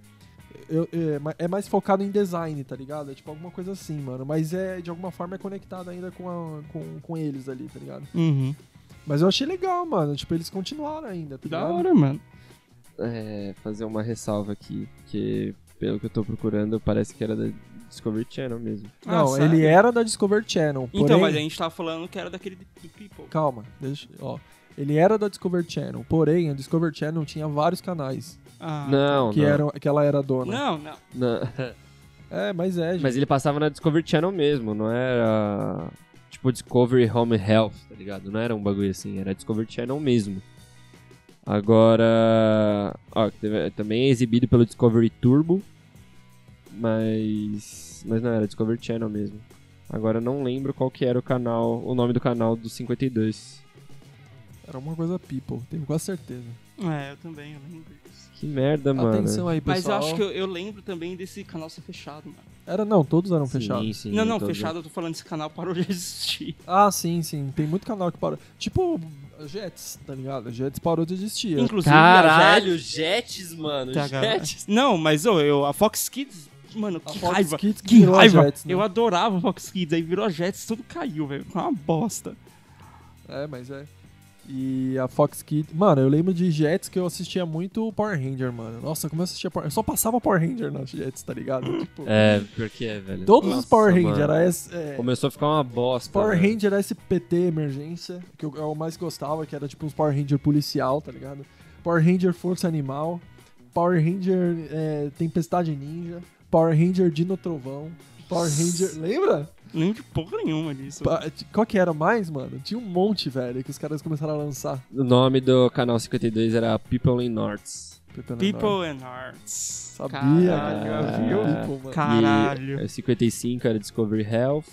eu- é, ma- é mais focado em design, tá ligado? É tipo alguma coisa assim, mano. Mas é de alguma forma é conectado ainda com, a- com, com eles ali, tá ligado? Uhum. Mas eu achei legal, mano. Tipo, eles continuaram ainda, tá Da ligado? hora, mano. É, fazer uma ressalva aqui, que pelo que eu tô procurando, parece que era da Discovery Channel mesmo. Ah, Não, ele era da Discovery Channel. Então, porém- mas a gente tava falando que era daquele do People. Calma, deixa. Ó. Ele era da Discovery Channel, porém a Discovery Channel tinha vários canais Ah, não, que, não. eram, que ela era dona. Não, não. não. É, mas é, gente. Mas ele passava na Discovery Channel mesmo, não era tipo Discovery Home Health, tá ligado? Não era um bagulho assim, era Discovery Channel mesmo. Agora, ó, teve- também é exibido pelo Discovery Turbo, mas mas não era Discovery Channel mesmo. Agora eu não lembro qual que era o canal, o nome do canal do 52. Era uma coisa people, tenho quase certeza. É, eu também, eu lembro disso. Que merda, mano. Atenção aí, pessoal. Mas eu acho que eu, eu lembro também desse canal ser fechado, mano. Era, não, todos eram Sim, fechados. sim, não, não, todos- fechado, eu tô falando desse canal parou de existir. Ah, sim, sim. Tem muito canal que parou. Tipo, Jets, tá ligado? Jets parou de existir. Inclusive, Caralho, Jet- Jets, mano. Tá. Jets. Não, mas ô, eu, a Fox Kids, mano, A que Fox raiva. Kids que virou a raiva. Jets, né? Eu adorava a Fox Kids, aí virou a Jets, tudo caiu, velho. Foi uma bosta. É, mas é. E a Fox Kids. Mano, eu lembro de Jets que eu assistia muito Power Ranger, mano. Nossa, como eu assistia Power Eu só passava Power Ranger nas Jets, tá ligado? Tipo, É, porque é, velho. todos os Nossa, Power mano. Ranger era esse. é, Começou a ficar uma bosta. Power velho. Ranger SPT Emergência, que eu, eu mais gostava, que era tipo uns Power Ranger policial, tá ligado? Power Ranger Força Animal, Power Ranger é, Tempestade Ninja, Power Ranger Dino Trovão, Power Ranger. Lembra? Lembro de porra nenhuma disso. Pa- Qual que era mais, mano? Tinha um monte, velho, que os caras começaram a lançar. O nome do canal 52 era People in Norths. People and Arts. Sabia, Caralho, cara. viu? People, mano. Caralho. E é, 55 era Discovery Health.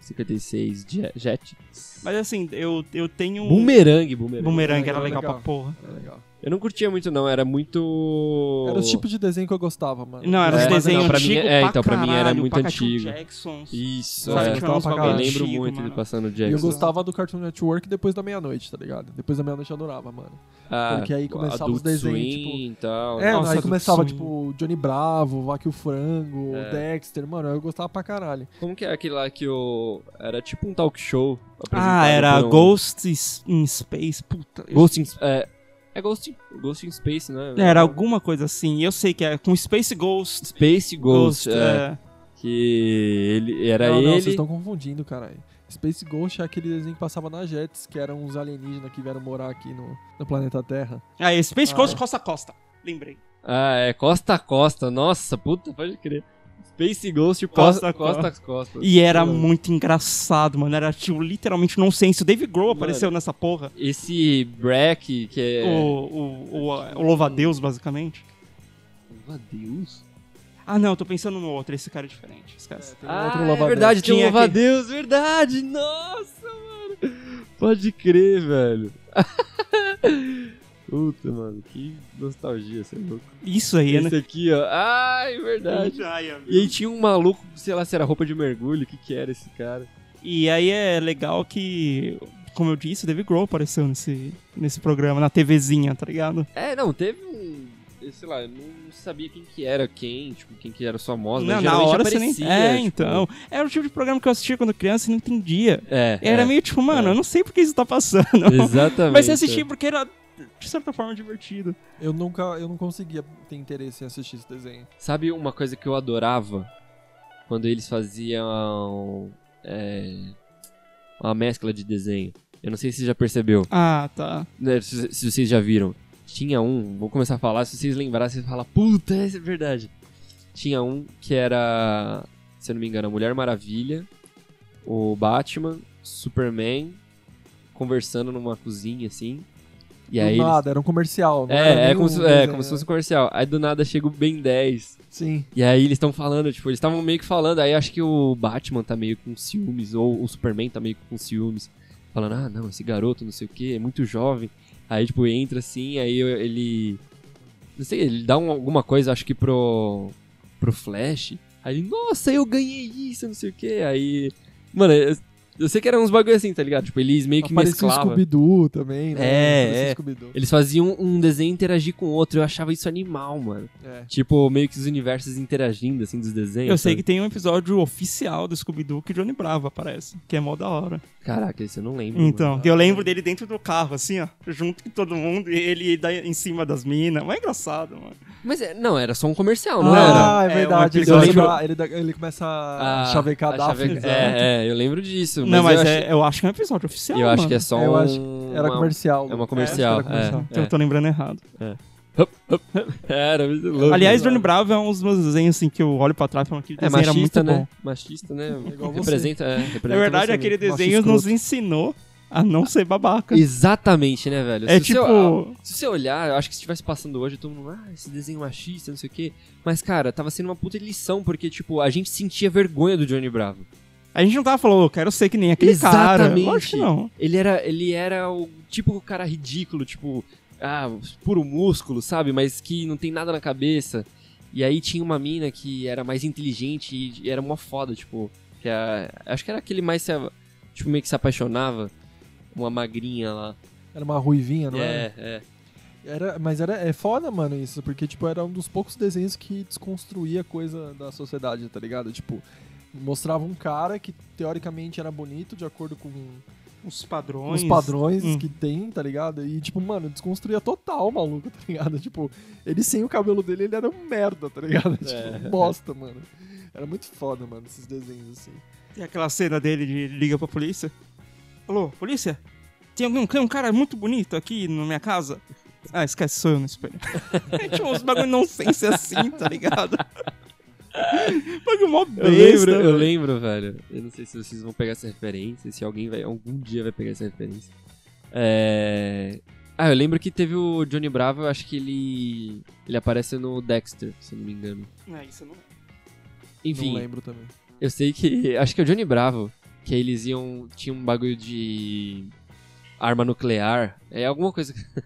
56 Je- Jetix. Mas assim, eu, eu tenho. Boomerang, Boomerang. Boomerang era Era legal, legal. pra porra. Era legal. Eu não curtia muito não, era muito... Era o tipo de desenho que eu gostava, mano. Não, era É, os desenhos pra antigos. é, então, pra mim era caralho, muito antigo. Jacksons. Isso, Sabe, é. uns Eu Eu lembro antigo, muito mano. de passando E eu Jackson. gostava do Cartoon Network depois da meia-noite, tá ligado? Depois da meia-noite eu adorava, mano. Ah, porque aí começava Adult os desenhos, Swim e tal. É, Nossa, aí começava, Swing. tipo, Johnny Bravo, Vaque o Frango, É. Dexter, mano, eu gostava pra caralho. Como que é aquele lá que o... Era tipo um talk show. Ah, era um- Ghost in Space. Puta. eu- Ghost in... É, É Ghost, Ghost in Space, né? Era alguma coisa assim. Eu sei que é com Space Ghost. Space Ghost, é, é. que ele era não, não, vocês ele. estão confundindo, caralho. Space Ghost é aquele desenho que passava na Jets, que eram uns alienígenas que vieram morar aqui no, no planeta Terra. Ah, é Space Ah, Ghost é. Costa a Costa. Lembrei. Ah, é Costa a Costa. Nossa, puta, pode crer. Space Ghost Costa Costa Costa Costa. E era Mano, muito engraçado, mano. Era, tipo, literalmente nonsense. O Dave Grohl Mano. apareceu nessa porra. Esse Breck, que é. O, o, o, o Louva-a-Deus, basicamente. Meu Deus. Ah, não, tô pensando no outro. Esse cara é diferente. Esquece. Tem um Ah, outro é verdade, tinha um Tinha louva-a-Deus, verdade. Nossa, mano. Pode crer, velho. Puta, mano, que nostalgia, você é louco. Isso aí, né? Esse aqui, ó. Ai, verdade. Ai, amigo. E aí tinha um maluco, sei lá se era roupa de mergulho, o que que era esse cara? E aí é legal que, como eu disse, o Dave Grohl apareceu nesse, nesse programa, na TVzinha, tá ligado? É, não, teve um. Sei lá, eu não sabia quem que era quem, tipo, quem que era os famosos, Não, na hora você aparecia. nem... É, tipo, então. Era o tipo de programa que eu assistia quando criança e não entendia. É. Era é, meio tipo, mano, é. eu não sei por que isso tá passando. Exatamente. Mas você assistia porque era, de certa forma, divertido. Eu nunca, eu não conseguia ter interesse em assistir esse desenho. Sabe uma coisa que eu adorava? Quando eles faziam. É, uma mescla de desenho. Eu não sei se você já percebeu. Ah, tá. né, Se, se vocês já viram. Tinha um, vou começar a falar, se vocês lembrarem, vocês falam, puta, essa é verdade. Tinha um que era, se eu não me engano, a Mulher Maravilha, o Batman, Superman, conversando numa cozinha assim. E aí Do eles- nada, era um comercial. É, é, como se, é como se fosse um comercial. Aí do nada chega o Ben 10. Sim. E aí eles estão falando, tipo, eles estavam meio que falando, aí acho que o Batman tá meio com ciúmes, ou o Superman tá meio com ciúmes, falando, ah, não, esse garoto, não sei o que, é muito jovem. Aí, tipo, entra assim, aí ele. Não sei, ele dá um- alguma coisa, acho que pro. pro Flash. Aí ele, nossa, eu ganhei isso, não sei o que. Aí. Mano, eu, sei que eram uns bagulho assim, tá ligado? Tipo, eles meio que Aparecia o mesclavam. Scooby-Doo também, né? É, Aparecia é. Eles faziam um desenho interagir com o outro, eu achava isso animal, mano. É. Tipo, meio que os universos interagindo, assim, dos desenhos. Eu sei sabe? que tem um episódio oficial do Scooby-Doo que o Johnny Bravo aparece, que é mó da hora. Caraca, isso eu não lembro. Então, mano. eu lembro dele dentro do carro, assim, ó, junto com todo mundo, e ele dá em cima das minas. Mas é engraçado, mano. Mas é- não, era só um comercial, não era? Ah, É, é um verdade. ele, a- ele, ele começa a Ah, chavecar a a chave-. É, é, eu lembro disso. Não, mas eu, é, acho, eu acho que é um episódio oficial, eu acho mano. que é só Eu um... acho Era uma- comercial. É uma Lu. comercial, Acho que era comercial. Então eu tô lembrando errado. Era muito louco. Aliás. Johnny Bravo é um dos meus desenhos, assim, que eu olho pra trás e falo que É desenho era muito machista, né? bom. Machista, né? você. representa, é, representa Na verdade, você aquele mesmo. macho desenho nos escroto. ensinou a não ser babaca. Exatamente, né, velho? É Se tipo... Você, se você olhar, eu acho que se estivesse passando hoje, todo mundo, ah, esse desenho machista, não sei o quê. Mas, cara, tava sendo uma puta lição, porque, tipo, a gente sentia vergonha do Johnny Bravo. A gente não tava falando, eu quero ser que nem aquele cara. Exatamente. Lógico que não. Ele era, ele era o tipo cara ridículo, tipo, ah, puro músculo, sabe? Mas que não tem nada na cabeça. E aí tinha uma mina que era mais inteligente e era uma foda, tipo, que a, acho que era aquele mais tipo meio que se apaixonava, uma magrinha lá. Era uma ruivinha, não era? é, é. Era, mas era, é foda, mano, isso, porque, tipo, era um dos poucos desenhos que desconstruía coisa da sociedade, tá ligado? Tipo, mostrava um cara que teoricamente era bonito, de acordo com Os padrões. os padrões Hum. que tem, tá ligado? E, tipo, mano, desconstruía total o maluco, tá ligado? Tipo, ele sem o cabelo dele, ele era um merda, tá ligado? É. Tipo, bosta, mano. Era muito foda, mano, esses desenhos, assim. Tem aquela cena dele de liga pra polícia. Alô, polícia? Tem algum tem um cara muito bonito aqui na minha casa? Ah, esquece, sou eu no espelho. É tipo uns bagulho nonsense assim, tá ligado? bagulho mó Eu besta. lembro, eu velho. lembro, velho. Eu não sei se vocês vão pegar essa referência, se alguém vai, algum dia vai pegar essa referência. É... Ah, eu lembro que teve o Johnny Bravo, eu acho que ele ele aparece no Dexter, se eu não me engano. É, isso não Enfim, Não lembro também. eu sei que acho que é o Johnny Bravo, que aí eles iam tinha um bagulho de arma nuclear, é alguma coisa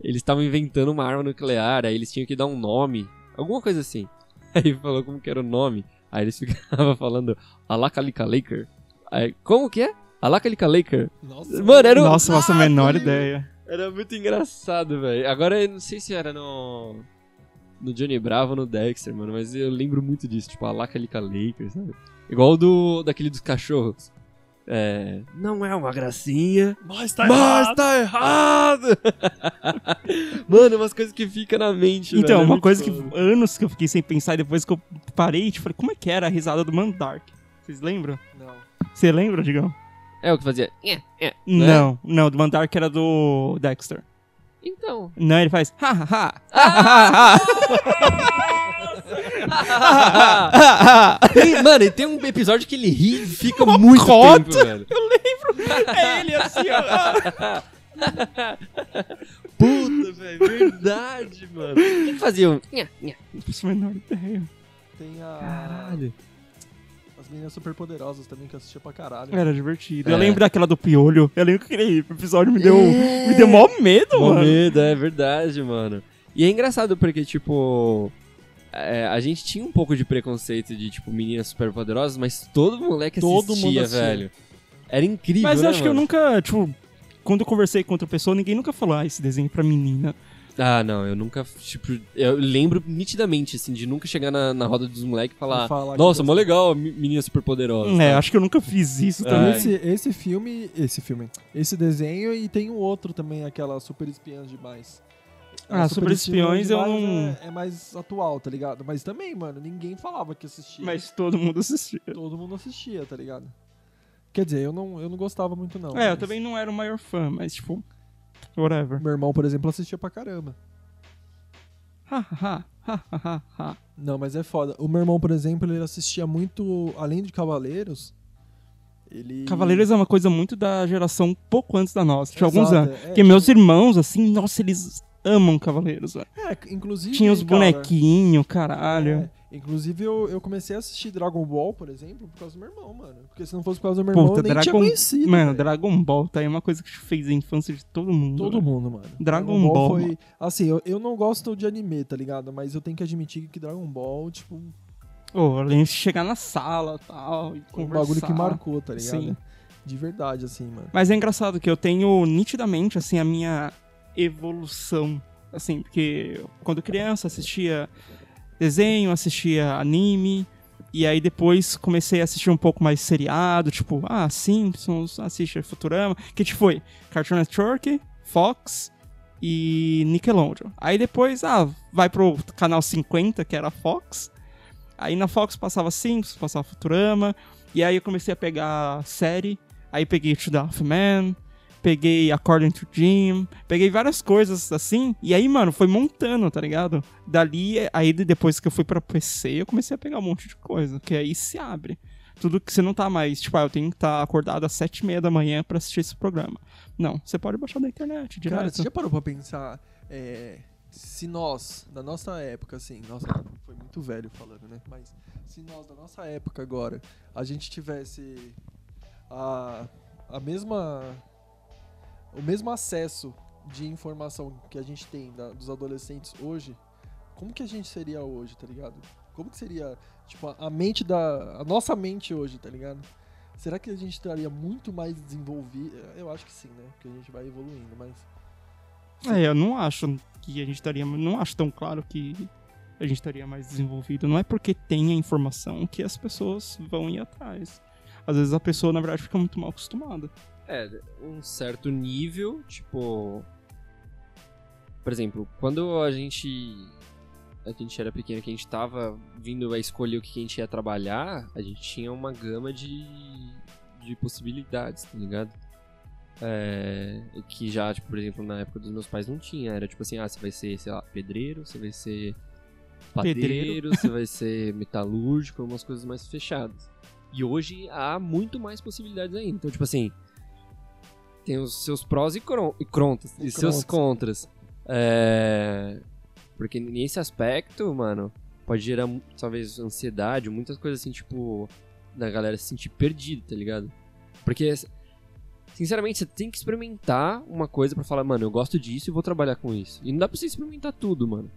Eles estavam inventando uma arma nuclear, aí eles tinham que dar um nome, alguma coisa assim. Aí falou como que era o nome. Aí eles ficavam falando Alakalika Laker. Aí, como que é? Alakalika Laker. Nossa, Mano, era um... Nossa, faço a Ah, menor ideia. Era muito engraçado, velho. Agora eu não sei se era no. No Johnny Bravo ou no Dexter, mano, mas eu lembro muito disso, tipo, a Lacalica Lakers, sabe? Igual o do. daquele dos cachorros. É, não é uma gracinha, Mas tá mas tá errado! Mano, umas coisas que ficam na mente, Então, velho, é uma coisa que anos que eu fiquei sem pensar e depois que eu parei, tipo, falei, como é que era a risada do Mandark? Vocês lembram? Não. Você lembra, Digão? É o que fazia. É, é. Não, não, do Mandark era do Dexter. Então. Não, ele faz ha ha ha, ha ha ha Tem- mano, e tem um episódio que ele ri e fica muito cota. tempo, velho. É ele assim, ó. Puta, velho, verdade, mano. O que fazia? um-. Não faço a menor ideia. Tem a. Caralho. As meninas super poderosas também que eu assistia pra caralho. Era divertido. É. Eu lembro daquela do piolho. Eu lembro que aquele episódio me deu, me deu mó medo, Mó mano. medo, é verdade, mano. E é engraçado porque, tipo. É, a gente tinha um pouco de preconceito de, tipo, meninas super poderosas, mas todo moleque Todo assistia, mundo assistia. velho. Era incrível, Mas eu né, acho que eu mano? nunca, tipo, quando eu conversei com outra pessoa, ninguém nunca falou, ah, esse desenho é pra menina. Ah, não, eu nunca, tipo, eu lembro nitidamente, assim, de nunca chegar na, na roda dos moleques e falar, nossa, gosta." mó legal, me- menina super poderosa. É, acho que eu nunca fiz isso É. também. Esse, esse filme, esse filme, esse desenho e tem um outro também, aquela Super Espiãs Demais. Ah, A Super Espiões eu Demais não- É, é mais atual, tá ligado? Mas também, mano, ninguém falava que assistia. Mas todo mundo assistia. todo mundo assistia, tá ligado? Quer dizer, eu não, eu não gostava muito não. É, eu mas também não era o maior fã, mas tipo, whatever. Meu irmão, por exemplo, assistia pra caramba. Ha, ha, ha, ha, ha, ha. Não, mas é foda. O meu irmão, por exemplo, ele assistia muito, além de Cavaleiros, ele... Cavaleiros é uma coisa muito da geração um pouco antes da nossa, tinha alguns Exato, anos. é, Porque meus irmãos, assim, nossa, eles amam Cavaleiros, velho. É, inclusive... Tinha os cara, bonequinhos, caralho. é, inclusive, eu, eu comecei a assistir Dragon Ball, por exemplo, por causa do meu irmão, mano. Porque se não fosse por causa do meu irmão, Puta, eu nem tinha Dragon- conhecido. Mano, velho. Dragon Ball tá aí uma coisa que fez a infância de todo mundo. Todo velho. mundo, mano. Dragon Ball, foi. Assim, eu, eu não gosto de anime, tá ligado? Mas eu tenho que admitir que Dragon Ball, tipo, Ô, além de chegar na sala tal, e foi um bagulho que marcou, tá ligado? Sim. De verdade, assim, mano. Mas é engraçado que eu tenho nitidamente, assim, a minha evolução. Assim, porque quando criança assistia desenho, assistia anime. E aí depois comecei a assistir um pouco mais seriado, tipo, ah, Simpsons, assiste Futurama. Que te foi? Cartoon Network, Fox e Nickelodeon. Aí depois, ah, vai pro canal 50, que era Fox. Aí na Fox passava Simpsons, passava Futurama. E aí eu comecei a pegar série. Aí peguei To The Half Man, peguei According to Jim, peguei várias coisas assim. E aí, mano, foi montando, tá ligado? Dali, aí depois que eu fui pra PC, eu comecei a pegar um monte de coisa. Que aí se abre. Tudo que você não tá mais, tipo, ah, eu tenho que estar acordado às sete e meia da manhã pra assistir esse programa. Não, você pode baixar da internet, direto. Cara, você já parou pra pensar é, se nós, da nossa época, assim, nossa, foi muito velho falando, né? Mas se nós, da nossa época agora, a gente tivesse a, a mesma. O mesmo acesso de informação que a gente tem da- dos adolescentes hoje, como que a gente seria hoje, tá ligado? Como que seria, tipo, a, a mente da. a nossa mente hoje, tá ligado? Será que a gente estaria muito mais desenvolvido? Eu acho que sim, né? Porque a gente vai evoluindo, mas. É, eu não acho que a gente estaria. Não acho tão claro que a gente estaria mais desenvolvido. Não é porque tem a informação que as pessoas vão ir atrás. Às vezes a pessoa, na verdade, fica muito mal acostumada. É, um certo nível, tipo. Por exemplo, quando a gente. A gente era pequeno, que a gente tava vindo a escolher o que a gente ia trabalhar, a gente tinha uma gama de, de possibilidades, tá ligado? É, que já, tipo, por exemplo, na época dos meus pais não tinha. Era tipo assim, ah, você vai ser, sei lá, pedreiro, você vai ser padeiro, Pedreiro. você vai ser metalúrgico, umas coisas mais fechadas. E hoje há muito mais possibilidades ainda. Então, tipo assim, tem os seus prós e, cron e contas, e, E seus contras. É, Porque nesse aspecto, mano, pode gerar talvez ansiedade, muitas coisas assim, tipo, da galera se sentir perdida, tá ligado? Porque, sinceramente, você tem que experimentar uma coisa pra falar, mano, eu gosto disso e vou trabalhar com isso. E não dá pra você experimentar tudo, mano.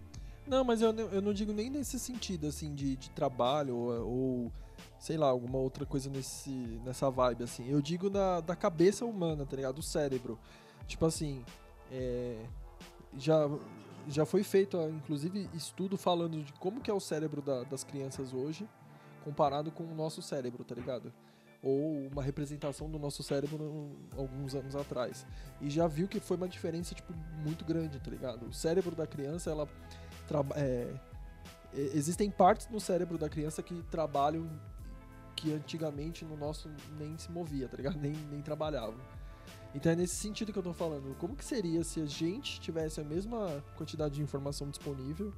Não, mas eu, não- eu não digo nem nesse sentido, assim, de, de trabalho ou, ou, sei lá, alguma outra coisa nesse, nessa vibe, assim. Eu digo da, da cabeça humana, tá ligado? Do cérebro. Tipo assim, é, já, já foi feito, inclusive, estudo falando de como que é o cérebro da- das crianças hoje comparado com o nosso cérebro, tá ligado? ou uma representação do nosso cérebro alguns anos atrás. E já viu que foi uma diferença tipo muito grande, tá ligado? O cérebro da criança, ela é, existem partes no cérebro da criança que trabalham que antigamente no nosso nem se movia, tá ligado? Nem, nem trabalhavam. Então é nesse sentido que eu tô falando. Como que seria se a gente tivesse a mesma quantidade de informação disponível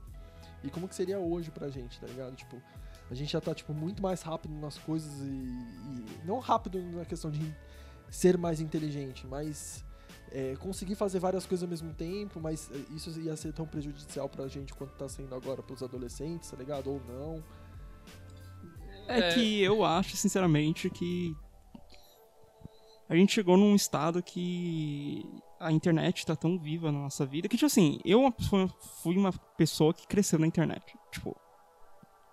e como que seria hoje pra gente, tá ligado? Tipo, a gente já tá tipo muito mais rápido nas coisas e, e não rápido na questão de ser mais inteligente, mas é, conseguir fazer várias coisas ao mesmo tempo, mas é, isso ia ser tão prejudicial pra gente quanto tá sendo agora pros adolescentes, tá ligado? Ou não. É, É. que eu acho, sinceramente, que a gente chegou num estado que a internet tá tão viva na nossa vida que, tipo assim, eu fui uma pessoa que cresceu na internet. Tipo,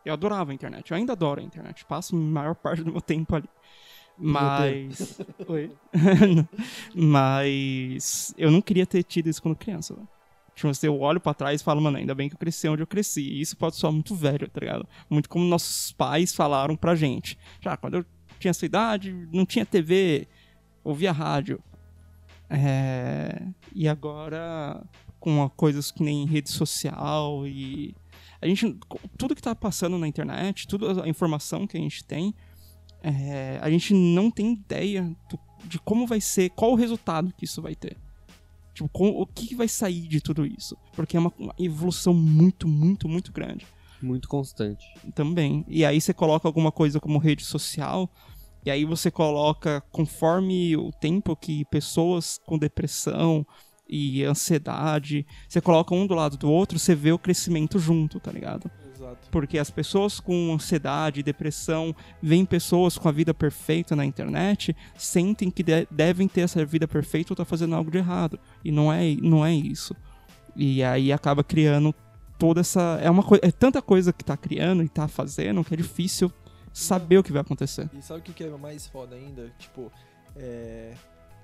eu adorava a internet. Eu ainda adoro a internet. Passo a maior parte do meu tempo ali. Mas. Oi? Mas. Eu não queria ter tido isso quando criança, velho. Tipo, assim, eu olho pra trás e falo, mano, ainda bem que eu cresci onde eu cresci. E isso pode soar muito velho, tá ligado? Muito como nossos pais falaram pra gente. Já quando eu tinha essa idade, não tinha TV, ouvia rádio. É, E agora, com coisas que nem rede social e. A gente. Tudo que tá passando na internet, toda a informação que a gente tem, é, a gente não tem ideia do- de como vai ser, qual o resultado que isso vai ter. Tipo, com- o que vai sair de tudo isso? Porque é uma, uma evolução muito, muito, muito grande Muito constante. também. E aí você coloca alguma coisa como rede social, e aí você coloca, conforme o tempo que pessoas com depressão e ansiedade, você coloca um do lado do outro, você vê o crescimento junto, tá ligado? Exato. Porque as pessoas com ansiedade depressão veem pessoas com a vida perfeita na internet, sentem que de- devem ter essa vida perfeita ou tá fazendo algo de errado. E não é, não é isso. E aí acaba criando toda essa. É, uma é tanta coisa que tá criando e tá fazendo que é difícil saber o que vai acontecer. E sabe o que que é mais foda ainda? Tipo, é,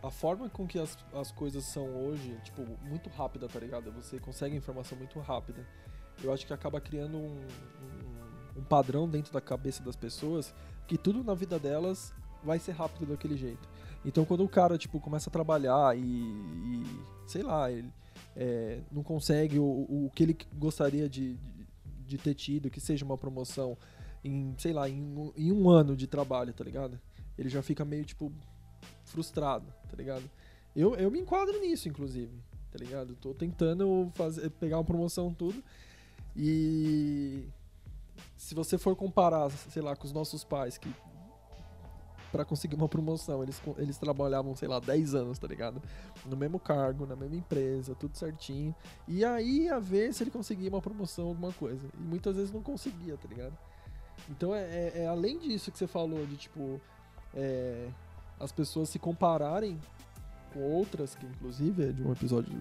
a forma com que as, as coisas são hoje, tipo, muito rápida, tá ligado? Você consegue informação muito rápida. Eu acho que acaba criando um, um, um padrão dentro da cabeça das pessoas que tudo na vida delas vai ser rápido daquele jeito. Então quando o cara, tipo, começa a trabalhar e, e, sei lá, ele é, não consegue o, o que ele gostaria de, de, de ter tido, que seja uma promoção em, sei lá, em, em um ano de trabalho, tá ligado? Ele já fica meio, tipo, frustrado, tá ligado? Eu, eu me enquadro nisso, inclusive, tá ligado? Tô tentando fazer, pegar uma promoção tudo e se você for comparar, sei lá, com os nossos pais que pra conseguir uma promoção, eles, eles trabalhavam, sei lá, 10 anos, tá ligado? No mesmo cargo, na mesma empresa, tudo certinho. E aí ia ver se ele conseguia uma promoção, alguma coisa. E muitas vezes não conseguia, tá ligado? Então é, é- é além disso que você falou, de tipo, é, as pessoas se compararem com outras, que inclusive é de um episódio.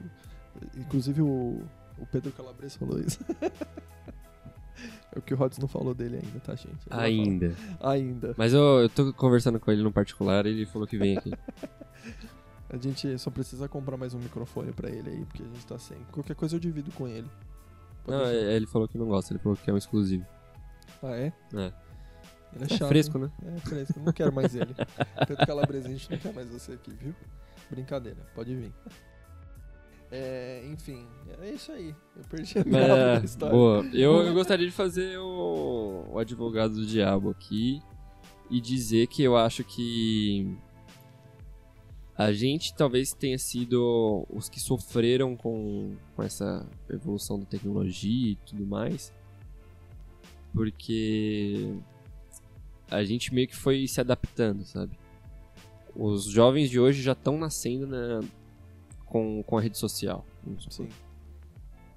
Inclusive o, o Pedro Calabres falou isso. é o que o Rods não falou dele ainda, tá, gente? Ele Ainda. Ainda. Mas eu, eu tô conversando com ele no particular e ele falou que vem aqui. A gente só precisa comprar mais um microfone pra ele aí, porque a gente tá sem. Qualquer coisa eu divido com ele. Pode Não, é- ele falou que não gosta, ele falou que é um exclusivo. Ah, é? É. Ele é É chato. fresco, hein? né? É fresco, não quero mais ele. Pedro Calabrese, a gente não quer mais você aqui, viu? Brincadeira, pode vir. É, enfim, é isso aí. Eu perdi a minha É, história. boa. Eu, eu gostaria de fazer o, o advogado do diabo aqui e dizer que eu acho que a gente talvez tenha sido os que sofreram com, com essa evolução da tecnologia e tudo mais, porque a gente meio que foi se adaptando, sabe? Os jovens de hoje já estão nascendo né, com, com a rede social. Sim.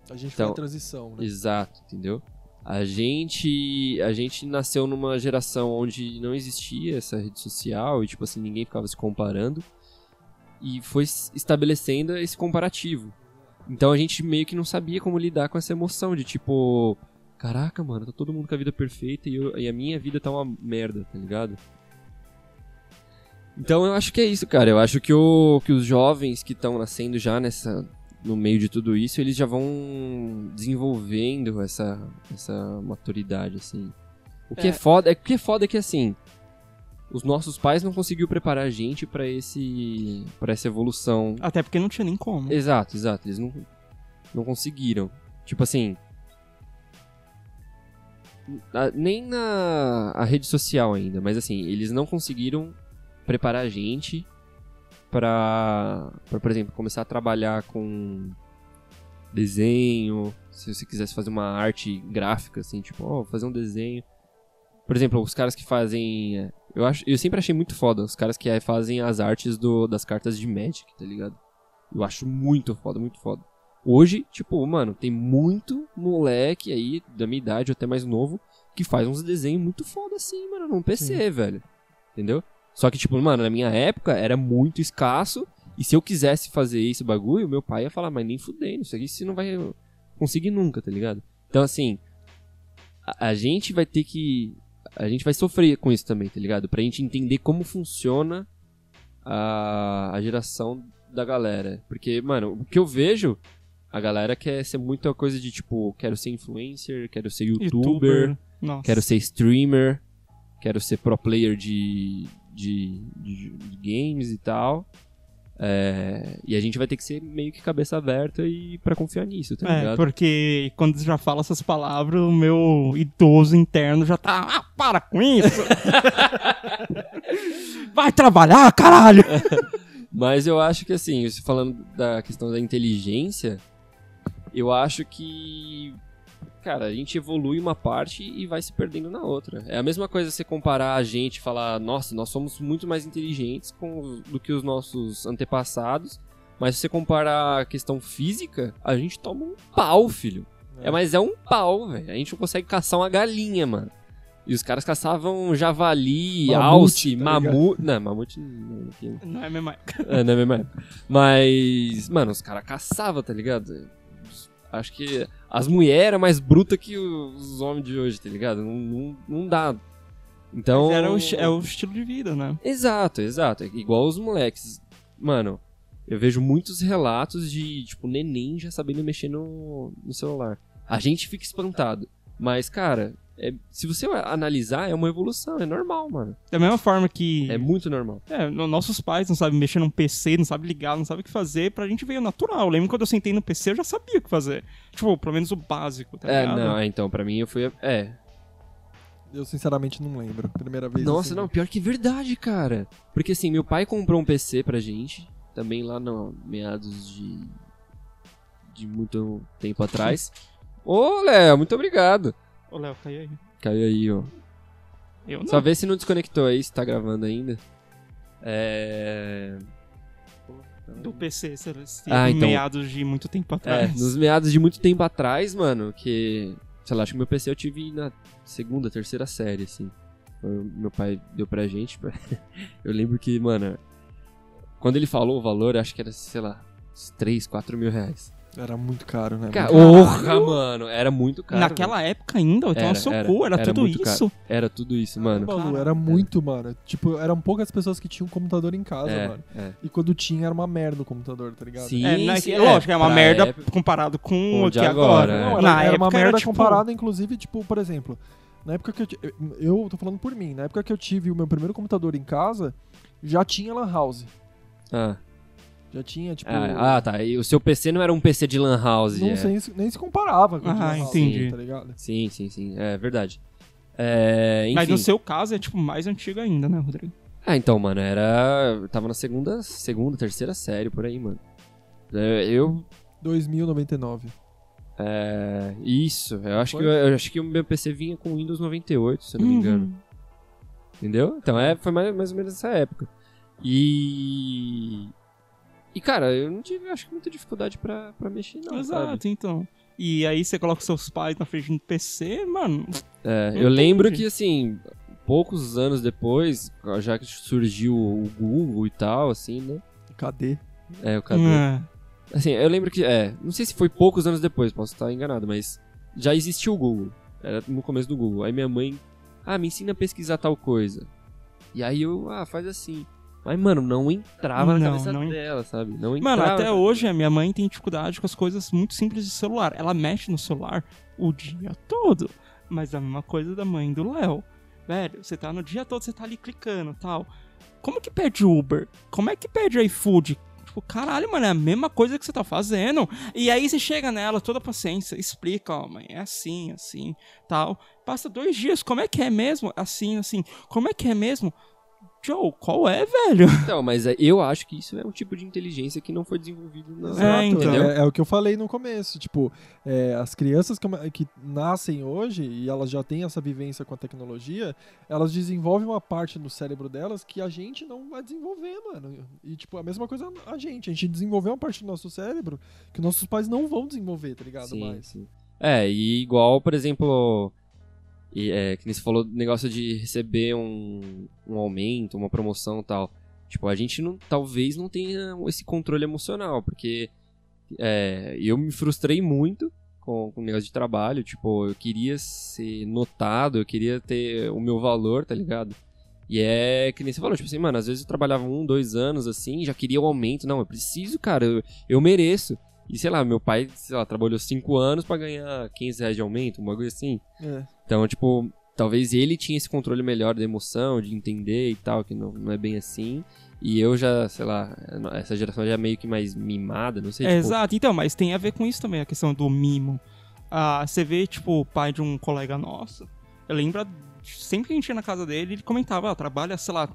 A gente Então, foi em transição, né? Exato, entendeu? A gente, a gente nasceu numa geração onde não existia essa rede social e, tipo assim, ninguém ficava se comparando. E foi estabelecendo esse comparativo. Então a gente meio que não sabia como lidar com essa emoção de, tipo... Caraca, mano, tá todo mundo com a vida perfeita e, eu- e a minha vida tá uma merda, tá ligado? Então eu acho que é isso, cara. Eu acho que, o, que os jovens que estão nascendo já nessa, no meio de tudo isso, eles já vão desenvolvendo essa, essa maturidade, assim. O que é, É. foda, é, o que é foda é que, assim, os nossos pais não conseguiu preparar a gente pra esse para essa evolução. Até porque não tinha nem como. Exato, exato, eles não não conseguiram. Tipo assim, a- nem na a rede social ainda, mas assim, eles não conseguiram preparar a gente pra, pra, por exemplo, começar a trabalhar com desenho, se você quisesse fazer uma arte gráfica, assim, tipo, ó, fazer um desenho. Por exemplo, os caras que fazem. é, Eu, acho, eu sempre achei muito foda os caras que é, fazem as artes do, das cartas de Magic, tá ligado? Eu acho muito foda, muito foda. Hoje, tipo, mano, tem muito moleque aí, da minha idade ou até mais novo, que faz uns desenhos muito foda assim, mano, num PC, velho. Entendeu? Só que, tipo, mano, na minha época era muito escasso. E se eu quisesse fazer esse bagulho, meu pai ia falar, mas nem fudendo, isso aqui você não vai conseguir nunca, tá ligado? Então, assim, a, a gente vai ter que. A gente vai sofrer com isso também, tá ligado? Pra gente entender como funciona a, a geração da galera. Porque, mano, o que eu vejo, a galera quer ser muita coisa de tipo, quero ser influencer, quero ser youtuber, Nossa. quero ser streamer, quero ser pro player de, de, de- de games e tal. É, e a gente vai ter que ser meio que cabeça aberta e pra confiar nisso, tá É, ligado? porque quando já fala essas palavras, o meu idoso interno já tá. Ah, para com isso! Vai trabalhar, caralho! Mas eu acho que assim, falando da questão da inteligência, eu acho que. Cara, a gente evolui uma parte e vai se perdendo na outra. É a mesma coisa você comparar a gente e falar, nossa, nós somos muito mais inteligentes com do que os nossos antepassados. Mas se você comparar a questão física, a gente toma um pau, filho. É, mas é um pau, velho. A gente não consegue caçar uma galinha, mano. E os caras caçavam javali, Mamute, alce, tá mamute. Não, mamute não. Não é mesmo. é, na mesma época. Mas, mano, os caras caçavam, tá ligado? Acho que as mulheres eram mais brutas que os homens de hoje, tá ligado? Não, não, não dá. Então. Era o, é o estilo de vida, né? Exato, exato. É Igual os moleques. Mano, eu vejo muitos relatos de, tipo, neném já sabendo mexer no, no celular. A gente fica espantado. Mas, cara, é- se você analisar, é uma evolução, é normal, mano. Da mesma forma que. É muito normal. É, no- nossos pais não sabem mexer num PC, não sabem ligar, não sabem o que fazer. Pra gente veio natural. Eu lembro quando eu sentei no PC, eu já sabia o que fazer. Tipo, pelo menos o básico, tá É, ligado? não, é, então, pra mim eu fui. É, Eu sinceramente não lembro. Primeira vez. Nossa, assim, não, pior que verdade, cara. Porque assim, meu pai comprou um PC pra gente, também lá no meados de. de muito tempo atrás. Ô, Léo, muito obrigado. Ô, Léo, caiu aí. Caiu aí, ó. Eu não. Só vê se não desconectou aí, se tá gravando ainda. É. Do PC, você você Ah, então- meados de muito tempo É, atrás. nos meados de muito tempo atrás, mano, que. Sei lá, acho que meu PC eu tive na segunda, terceira série, assim. Meu pai deu pra gente. Eu lembro que, mano, quando ele falou o valor, acho que era, sei lá, uns 3, 4 mil reais. Era muito caro, né? Cara, Muito- porra, mano, era muito caro. Naquela época ainda, então Era, seu era, cu, era, era tudo isso. velho. Era tudo isso, mano. Cara, era muito, mano. Tipo, eram poucas pessoas que tinham um computador em casa, É, mano. é. E quando tinha, era uma merda o computador, tá ligado? Sim, É, na- sim, lógico, é uma merda época- comparado com o que agora, agora. é. Não, era, Na era época uma merda era, tipo, comparada, inclusive, tipo, por exemplo, na época que eu. Eu tô falando por mim, na época que eu tive o meu primeiro computador em casa, já tinha Lan House. Ah, Já tinha, tipo. ah, ah, tá. E o seu PC não era um PC de Lan House. não é. sei se- nem se comparava com o de Ah, Lan House, entendi. tá ligado? Sim, sim, sim. É verdade. É, enfim. Mas no seu caso é tipo mais antigo ainda, né, Rodrigo? Ah, então, mano, era. eu Tava na segunda, segunda, terceira série por aí, mano. É, Eu. 2099. É, isso, eu acho, Foi? que, eu acho que o meu PC vinha com Windows 98, se eu não me engano. Uhum. Entendeu? Então é, foi mais, mais ou menos essa época. E. E, cara, eu não tive, acho que, muita dificuldade pra, pra mexer, não. Exato, sabe? então. E aí você coloca seus pais na frente do PC, mano. É, eu lembro que, assim, poucos anos depois, já que surgiu o Google e tal, assim, né? Cadê? É, o Cadu. É. Assim, eu lembro que, é, não sei se foi poucos anos depois, posso estar enganado, mas já existia o Google. Era no começo do Google. Aí minha mãe, ah, me ensina a pesquisar tal coisa. E aí eu, ah, faz assim. Mas, mano, não entrava na Não, cabeça não dela, sabe? Não entrava. Mano, até hoje a minha mãe tem dificuldade com as coisas muito simples de celular. Ela mexe no celular o dia todo. Mas a mesma coisa da mãe do Léo. velho, você tá no dia todo, você tá ali clicando tal. Como que pede Uber? Como é que pede iFood? Tipo, caralho, mano, é a mesma coisa que você tá fazendo. E aí você chega nela, toda paciência, explica, ó, mãe, é assim, assim, tal. Passa dois dias, como é que é mesmo? Assim, assim. Como é que é mesmo? Joe, qual é, velho? Então, mas é- eu acho que isso é um tipo de inteligência que não foi desenvolvido na... É, então. entendeu? É, é o que eu falei no começo. Tipo, é, as crianças que, que nascem hoje e elas já têm essa vivência com a tecnologia, elas desenvolvem uma parte no cérebro delas que a gente não vai desenvolver, mano. E, tipo, a mesma coisa a gente. A gente desenvolveu uma parte do nosso cérebro que nossos pais não vão desenvolver, tá ligado? Sim, Mais. sim. É, e igual, por exemplo, e, é, que nem você falou do negócio de receber um, um aumento, uma promoção tal. Tipo, a gente não, talvez não tenha esse controle emocional, porque é, eu me frustrei muito com, com o negócio de trabalho. Tipo, eu queria ser notado, eu queria ter o meu valor, tá ligado? E é que nem você falou, tipo assim, mano, às vezes eu trabalhava um, dois anos assim, já queria o aumento. Não, eu preciso, cara, eu, eu mereço. E sei lá, meu pai, sei lá, trabalhou cinco anos pra ganhar 500 reais de aumento, um bagulho assim. É. Então, tipo, talvez ele tinha esse controle melhor da emoção, de entender e tal, que não, não é bem assim. E eu já, sei lá, essa geração já é meio que mais mimada, não sei, É, tipo, exato, então, mas tem a ver com isso também, a questão do mimo. Ah, você vê, tipo, o pai de um colega nosso, eu lembro, sempre que a gente ia na casa dele, ele comentava, ah, trabalha, sei lá,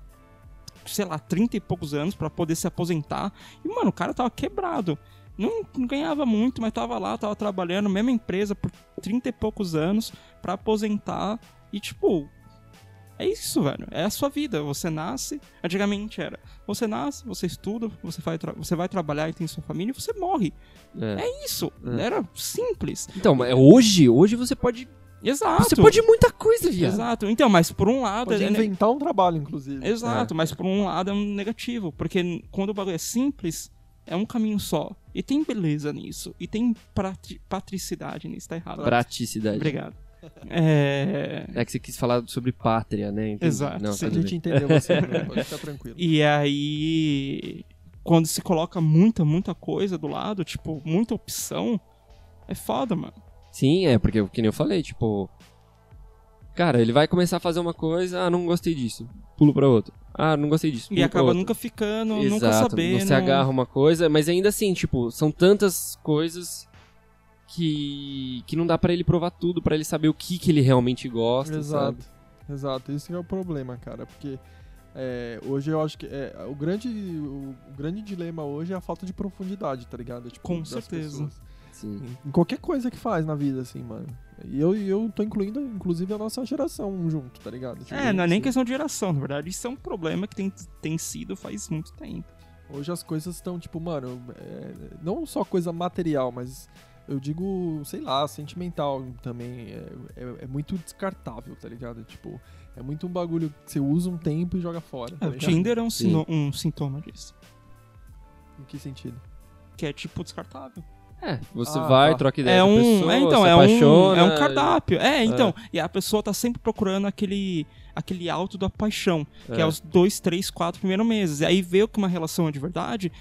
sei lá, 30 e poucos anos pra poder se aposentar. E, mano, o cara tava quebrado. Não, não ganhava muito, mas tava lá, tava trabalhando, mesma empresa por 30 e poucos anos pra aposentar. E, tipo, é isso, velho. É a sua vida. Você nasce. Antigamente era. Você nasce, você estuda, você vai, tra- você vai trabalhar e tem sua família e você morre. é. É isso. É. Era simples. Então, hoje, hoje você pode. Exato. Você pode muita coisa, viado. Exato. Então, mas por um lado. Pode é inventar um trabalho, inclusive. Exato, mas por um lado é um negativo. Porque quando o bagulho é simples, é um caminho só. E tem beleza nisso. E tem prati- patricidade nisso. Tá errado. Praticidade. Obrigado. É. É que você quis falar sobre pátria, né? Entendi. Exato, Não, sim. A gente entendeu você, Bruno, pode ficar tranquilo. E aí, quando se coloca muita, muita coisa do lado, tipo, muita opção, é foda, mano. Sim, é, porque, que nem eu falei, tipo. Cara, ele vai começar a fazer uma coisa, ah, não gostei disso. Pulo pra outra. Ah, não gostei disso. E acaba nunca ficando, Exato, nunca sabendo. Não se agarra uma coisa, mas ainda assim, tipo, são tantas coisas que que não dá pra ele provar tudo, pra ele saber o que que ele realmente gosta, Exato, sabe? exato. Isso que é o problema, cara, porque é, hoje eu acho que é, o, grande, o, o grande dilema hoje é a falta de profundidade, tá ligado? Tipo, Com certeza. pessoas. Sim. Em, em qualquer coisa que faz na vida, assim, mano. E eu, eu tô incluindo, inclusive, a nossa geração junto, tá ligado? Tipo, É, não é nem questão de geração, na verdade, isso é um problema que tem, tem sido faz muito tempo. Hoje as coisas estão, tipo, mano, é, não só coisa material, mas eu digo, sei lá, sentimental também. É, é- é muito descartável, tá ligado? Tipo, é muito um bagulho que você usa um tempo e joga fora. Tá É, o? Tinder é um, sino- um sintoma disso. Em que sentido? Que é tipo descartável. É, você Ah, vai, tá. troca ideia É um, pessoa, é, então, se é um, apaixona, é um cardápio. É, então. E a pessoa tá sempre procurando aquele, aquele alto da paixão, que é. É. os dois, três, quatro primeiros meses. E aí vê que uma relação é de verdade.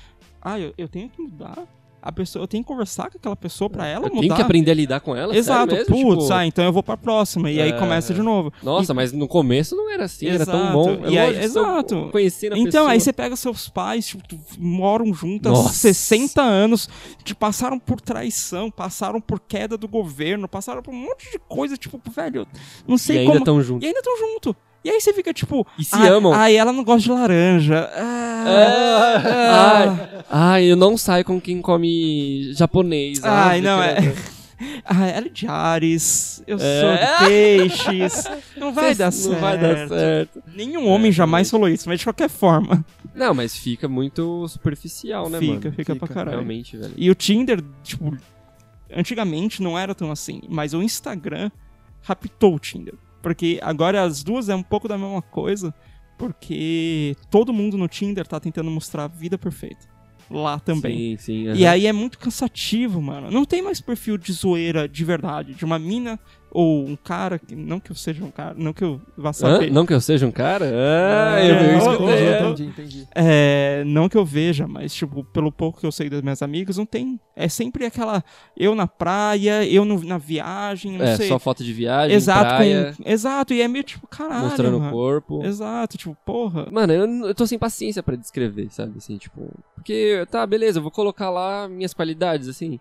Ah, eu, eu tenho que mudar. A pessoa, eu tenho que conversar com aquela pessoa pra ela Eu mudar. tenho que aprender a lidar com ela, Exato, mesmo? putz, Tipo, ah, então eu vou pra próxima. E aí É, começa de novo. Nossa, mas no começo não era assim, era tão Exato. bom. E aí- exato. Conhecendo a Então, pessoa. aí você pega seus pais, tipo, moram juntos há Nossa. 60 anos, te passaram por traição, passaram por queda do governo, passaram por um monte de coisa, tipo, velho, não E sei ainda como. tão juntos. E ainda estão junto. E aí você fica tipo. E se ah, amam. Aí ela não gosta de laranja. Ah, ah, Ai, ai, eu não saio com quem come japonês. Ai, não, é. ah, ela é de Ares, eu É. sou de peixes. Não vai dar certo. Não vai dar certo. Nenhum homem jamais falou isso, mas de qualquer forma. Não, mas fica muito superficial, né, fica, mano? fica, pra Fica, caralho. Realmente, velho. E o Tinder, tipo, antigamente não era tão assim, mas o Instagram raptou o Tinder. Porque agora as duas é um pouco da mesma coisa, porque todo mundo no Tinder tá tentando mostrar a vida perfeita. Lá também. Sim, sim. E aham. aí é muito cansativo, mano. Não tem mais perfil de zoeira de verdade, de uma mina ou um cara, que, não que eu seja um cara, não que eu vá Hã? saber. Não que eu seja um cara? Ah, eu, eu É, escutei. é. Entendi, entendi. É, não que eu veja, mas, tipo, pelo pouco que eu sei das minhas amigas, não tem. É sempre aquela. Eu na praia, eu no- na viagem, não É, sei. só foto de viagem, exato, praia, com, exato, e é meio tipo, caralho. mostrando o corpo. Exato, tipo, porra. Mano, eu, eu tô sem paciência pra descrever, sabe? Assim, tipo. Porque, tá, beleza, eu vou colocar lá minhas qualidades, assim.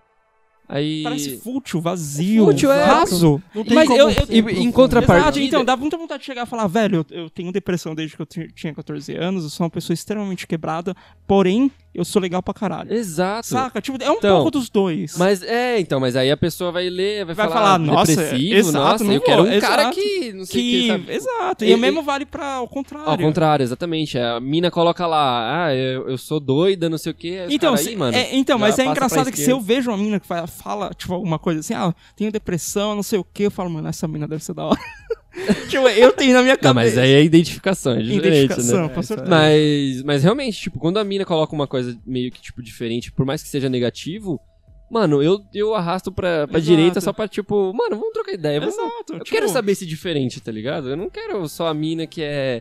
Aí. Parece fútil, vazio, Fútil, é. raso. Não tem Mas como eu- eu- E, em contrapartida. Exato, então dá muita vontade de chegar e falar, velho, eu, eu tenho depressão desde que eu ti- tinha 14 anos, eu sou uma pessoa extremamente quebrada, porém, eu sou legal pra caralho. Exato. Saca? Tipo, é um Então, pouco dos dois. Mas é, então, mas aí a pessoa vai ler, vai, Vai falar, falar, nossa, depressivo, exato, nossa, não eu quero um vou, cara exato. que não sei o que, que, sabe? exato, e, E- o mesmo vale pra ao contrário. Ao contrário, exatamente. A mina coloca lá, ah, eu, eu sou doida, não sei o que. Então, aí, se- mano, é, então mas é engraçado que se eu vejo uma mina que fala, fala, tipo, alguma coisa assim, ah, tenho depressão, não sei o que, eu falo, mano, essa mina deve ser da hora. tipo, eu tenho na minha cabeça. Não, mas aí é identificação, é diferente, Identificação, né? com É, certeza. Mas, mas realmente, tipo, quando a mina coloca uma coisa meio que, tipo, diferente, por mais que seja negativo, mano, eu, eu arrasto pra, pra Exato. direita só pra, tipo, mano, vamos trocar ideia. Vamos, Exato. eu tipo, quero saber esse diferente, tá ligado? Eu não quero só a mina que é.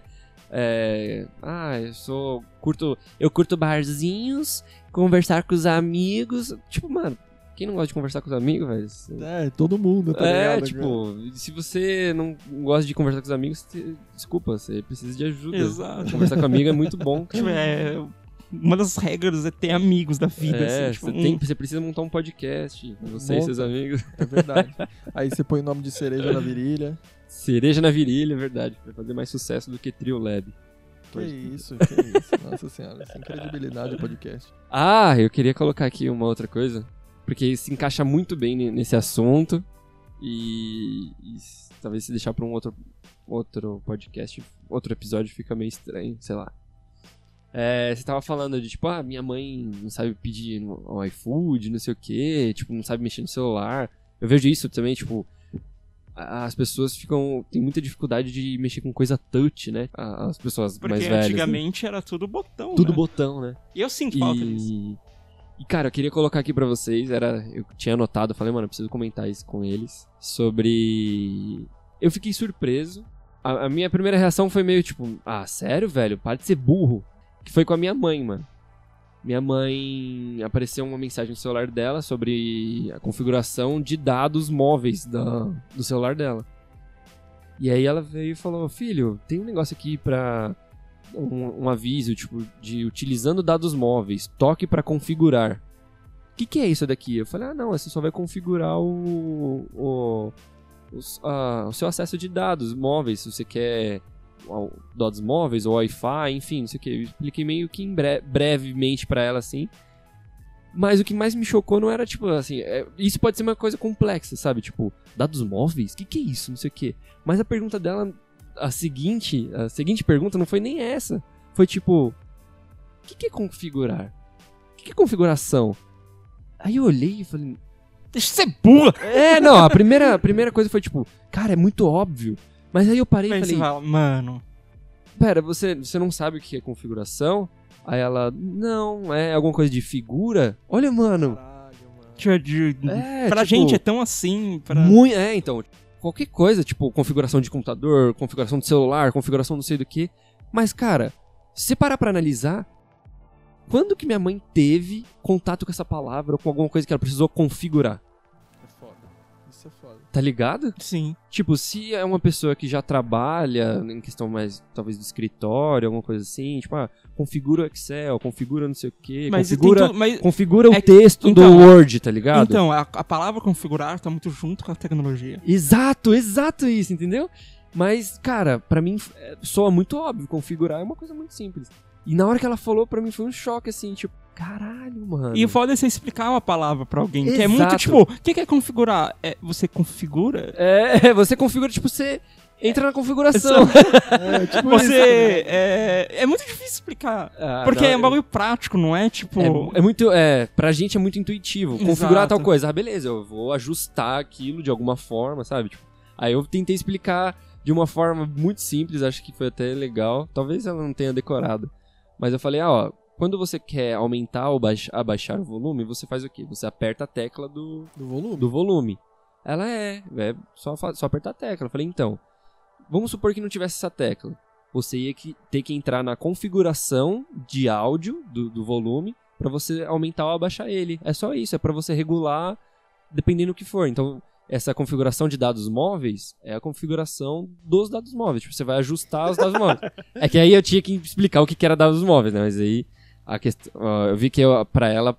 é, ah, eu sou. curto. Eu curto barzinhos, conversar com os amigos. Tipo, mano, quem não gosta de conversar com os amigos, velho? É, todo mundo, tá É, ligado? tipo, se você não gosta de conversar com os amigos, te- desculpa, você precisa de ajuda. Exato. Conversar com amigo é muito bom. cara. Tipo, é, uma das regras é ter amigos da vida, É, assim, tipo, você, tem, você precisa montar um podcast, você e Monta. seus amigos. É verdade. Aí você põe o nome de cereja na virilha. Cereja na virilha, é verdade. Vai fazer mais sucesso do que Trio Lab. Que isso, que isso. Nossa senhora, sem credibilidade o podcast. Ah, eu queria colocar aqui uma outra coisa, porque se encaixa muito bem ne- nesse assunto e, e talvez se deixar para um outro, outro podcast, outro episódio fica meio estranho, sei lá. É, você tava falando de tipo, ah, minha mãe não sabe pedir no, iFood, não sei o que, tipo, não sabe mexer no celular. Eu vejo isso também, tipo, as pessoas ficam. tem muita dificuldade de mexer com coisa touch, né? As pessoas Porque mais velhas. né? antigamente era tudo botão, Tudo né? botão, né? E eu sinto falta disso. E, cara, eu queria colocar aqui pra vocês, era, eu tinha anotado, falei, mano, eu preciso comentar isso com eles, sobre... Eu fiquei surpreso, a, a minha primeira reação foi meio tipo, ah, sério, velho? Para de ser burro. Que foi com a minha mãe, mano. Minha mãe apareceu uma mensagem no celular dela sobre a configuração de dados móveis da, do celular dela. E aí ela veio e falou: Filho, tem um negócio aqui pra. Um, um aviso, tipo, de utilizando dados móveis, toque pra configurar. O que, que é isso daqui? Eu falei: Ah, não, você só vai configurar o. o, os- ah, o seu acesso de dados móveis, se você quer dados móveis ou Wi-Fi, enfim, não sei o que. Eu expliquei meio que bre- brevemente pra ela assim. Mas o que mais me chocou não era tipo assim, é- isso pode ser uma coisa complexa, sabe? Tipo, dados móveis? O que, que é isso? Não sei o que. Mas a pergunta dela, a seguinte, a seguinte pergunta não foi nem essa. Foi tipo, o que, que é configurar? O que, que é configuração? Aí eu olhei e falei, Deixa de ser burra! é, não, a primeira, a primeira coisa foi tipo, cara, é muito óbvio. Mas aí eu parei e falei, você fala, mano, pera, você, você não sabe o que é configuração? Aí ela, não, é alguma coisa de figura? Olha, mano. Caralho, mano. tipo, de- É, pra tipo, gente é tão assim, pra... Muito, é, então, qualquer coisa, tipo, configuração de computador, configuração de celular, configuração não sei do que. Mas, cara, se você parar pra analisar, quando que minha mãe teve contato com essa palavra ou com alguma coisa que ela precisou configurar? Tá ligado? Sim. Tipo, se é uma pessoa que já trabalha em questão mais, talvez, do escritório, alguma coisa assim, tipo, ah, configura o Excel, configura não sei o que, Mas configura, tudo, mas configura o É texto então, do Word, tá ligado? Então, a, a palavra configurar tá muito junto com a tecnologia. Exato, exato isso, entendeu? Mas, cara, pra mim é, soa muito óbvio. Configurar é uma coisa muito simples. E na hora que ela falou, pra mim foi um choque, assim, tipo, caralho, mano. E o foda é você explicar uma palavra pra alguém, que é Exato. muito tipo, o que, que é configurar? É, você configura? É, você configura, tipo, você entra na configuração. É, tipo isso. Você. É, é muito difícil explicar. Ah, Porque não, é um bagulho prático, não é tipo. É, é muito, é, pra gente é muito intuitivo. Configurar Exato. tal coisa. Ah, beleza, eu vou ajustar aquilo de alguma forma, sabe? Tipo, aí eu tentei explicar de uma forma muito simples, acho que foi até legal. Talvez ela não tenha decorado. Mas eu falei, ah, ó, quando você quer aumentar ou baix- abaixar o volume, você faz o quê? Você aperta a tecla do, Do volume? do volume. Ela é, é só, só apertar a tecla. Eu falei, então, vamos supor que não tivesse essa tecla. Você ia que- ter que entrar na configuração de áudio do, do volume pra você aumentar ou abaixar ele. É só isso, é pra você regular dependendo do que for. Então, essa configuração de dados móveis é a configuração dos dados móveis. Tipo, você vai ajustar os dados móveis. É que aí eu tinha que explicar o que que era dados móveis, né? Mas aí a questão, ó, eu vi que pra ela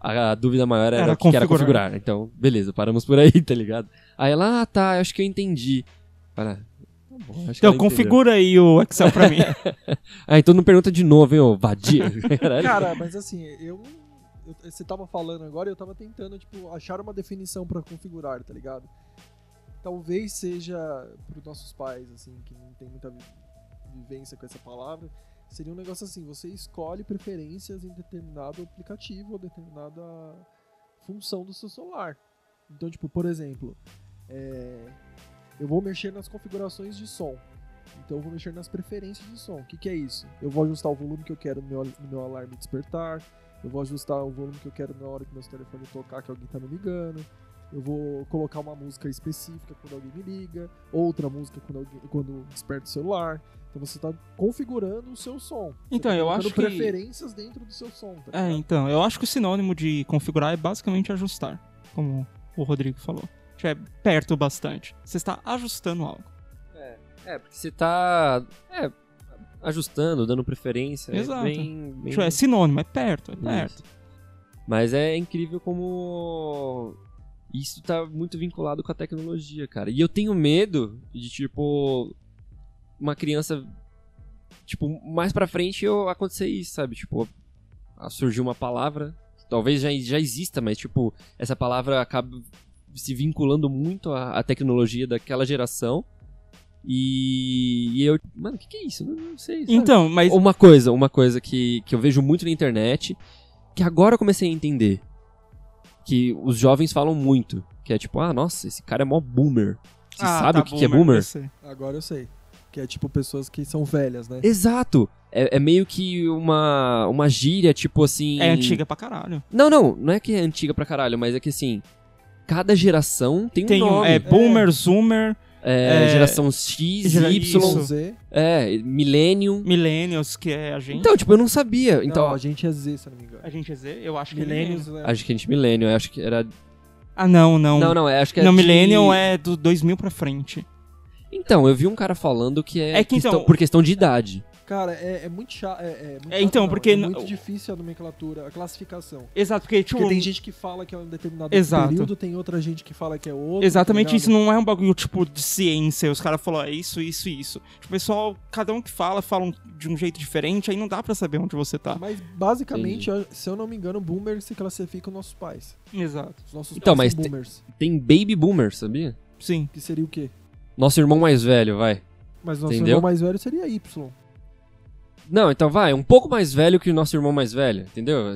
a, a dúvida maior era, Era o que, que era configurar. Então, beleza, paramos por aí, tá ligado? Aí ela, ah, tá, acho que eu entendi. Fala, tá bom, Então, entendeu. configura aí o Excel pra mim. Ah, então não pergunta de novo, hein, ô vadia. Cara, mas assim, eu, eu- Você tava falando agora e eu tava tentando, tipo, achar uma definição pra configurar, tá ligado? Talvez seja pros nossos pais, assim, que não tem muita vi- vivência com essa palavra, seria um negócio assim, você escolhe preferências em determinado aplicativo ou determinada função do seu celular. Então, tipo, por exemplo, é, eu vou mexer nas configurações de som. Então eu vou mexer nas preferências de som. O que, que é isso? Eu vou ajustar o volume que eu quero no meu, no meu alarme despertar. Eu vou ajustar o volume que eu quero na hora que meu telefone tocar, que alguém tá me ligando. Eu vou colocar uma música específica quando alguém me liga, outra música quando, alguém, quando desperta o celular. Então você tá configurando o seu som. Então, tá eu acho que- preferências dentro do seu som. Tá É, ligado? então, eu acho que o sinônimo de configurar é basicamente ajustar, como o Rodrigo falou. Tipo, é perto bastante. Você está ajustando algo. É, porque você tá é, ajustando, dando preferência. Exato. É bem, bem... Tipo, é sinônimo, é perto, é perto. Isso. Mas é incrível como isso tá muito vinculado com a tecnologia, cara. E eu tenho medo de, tipo, uma criança, tipo, mais pra frente eu acontecer isso, sabe? Tipo, surgiu uma palavra, talvez já, já exista, mas, tipo, essa palavra acaba se vinculando muito à, à tecnologia daquela geração. E, e eu, mano, o que, que é isso? Não, não sei. sabe? Então, mas Uma coisa, uma coisa que, que eu vejo muito na internet, que agora eu comecei a entender. Que os jovens falam muito. Que é tipo, ah, nossa, esse cara é mó boomer. Você Ah, sabe tá, o que, que é boomer? eu sei. Agora eu sei. Que é tipo pessoas que são velhas, né? Exato! É, é meio que uma, uma gíria, tipo assim. É antiga pra caralho. Não, não, não é que é antiga pra caralho, mas é que assim. Cada geração tem, Tem um nome. é boomer, zoomer, É, é, geração X, gera- Y, isso. Z. é, Millennium. millennials, que é a gente. Então, tipo, eu não sabia. Então, Não, a gente é Z, se eu não me engano. a gente é Z? Eu acho que é Millennials, né? acho que a gente Millennium, eu acho que era. Ah, não, não. Não, não, é, acho que é Não, de- millennial é do 2000 pra frente. Então, eu vi um cara falando que é, É que questão- então- por questão de idade. Cara, é, é muito chato. É, é muito É, chato, então, não, porque É muito difícil a nomenclatura, a classificação. Exato, porque, tipo... Porque tem gente que fala que é um determinado Exato. período, tem outra gente que fala que é outro. Exatamente tá isso, não é um bagulho tipo de ciência. Os caras falam, é isso, isso e isso. Tipo, o pessoal, cada um que fala, fala um- de um jeito diferente, aí não dá pra saber onde você tá. Mas basicamente, eu- se eu não me engano, boomer se classifica os nossos pais. Exato. Os nossos Então, pais mas são boomers. Tem baby boomer, sabia? Sim. Que seria o quê? Nosso irmão mais velho, vai. Mas nosso Entendeu? irmão mais velho seria Y. Não, então vai, um pouco mais velho que o nosso irmão mais velho, entendeu?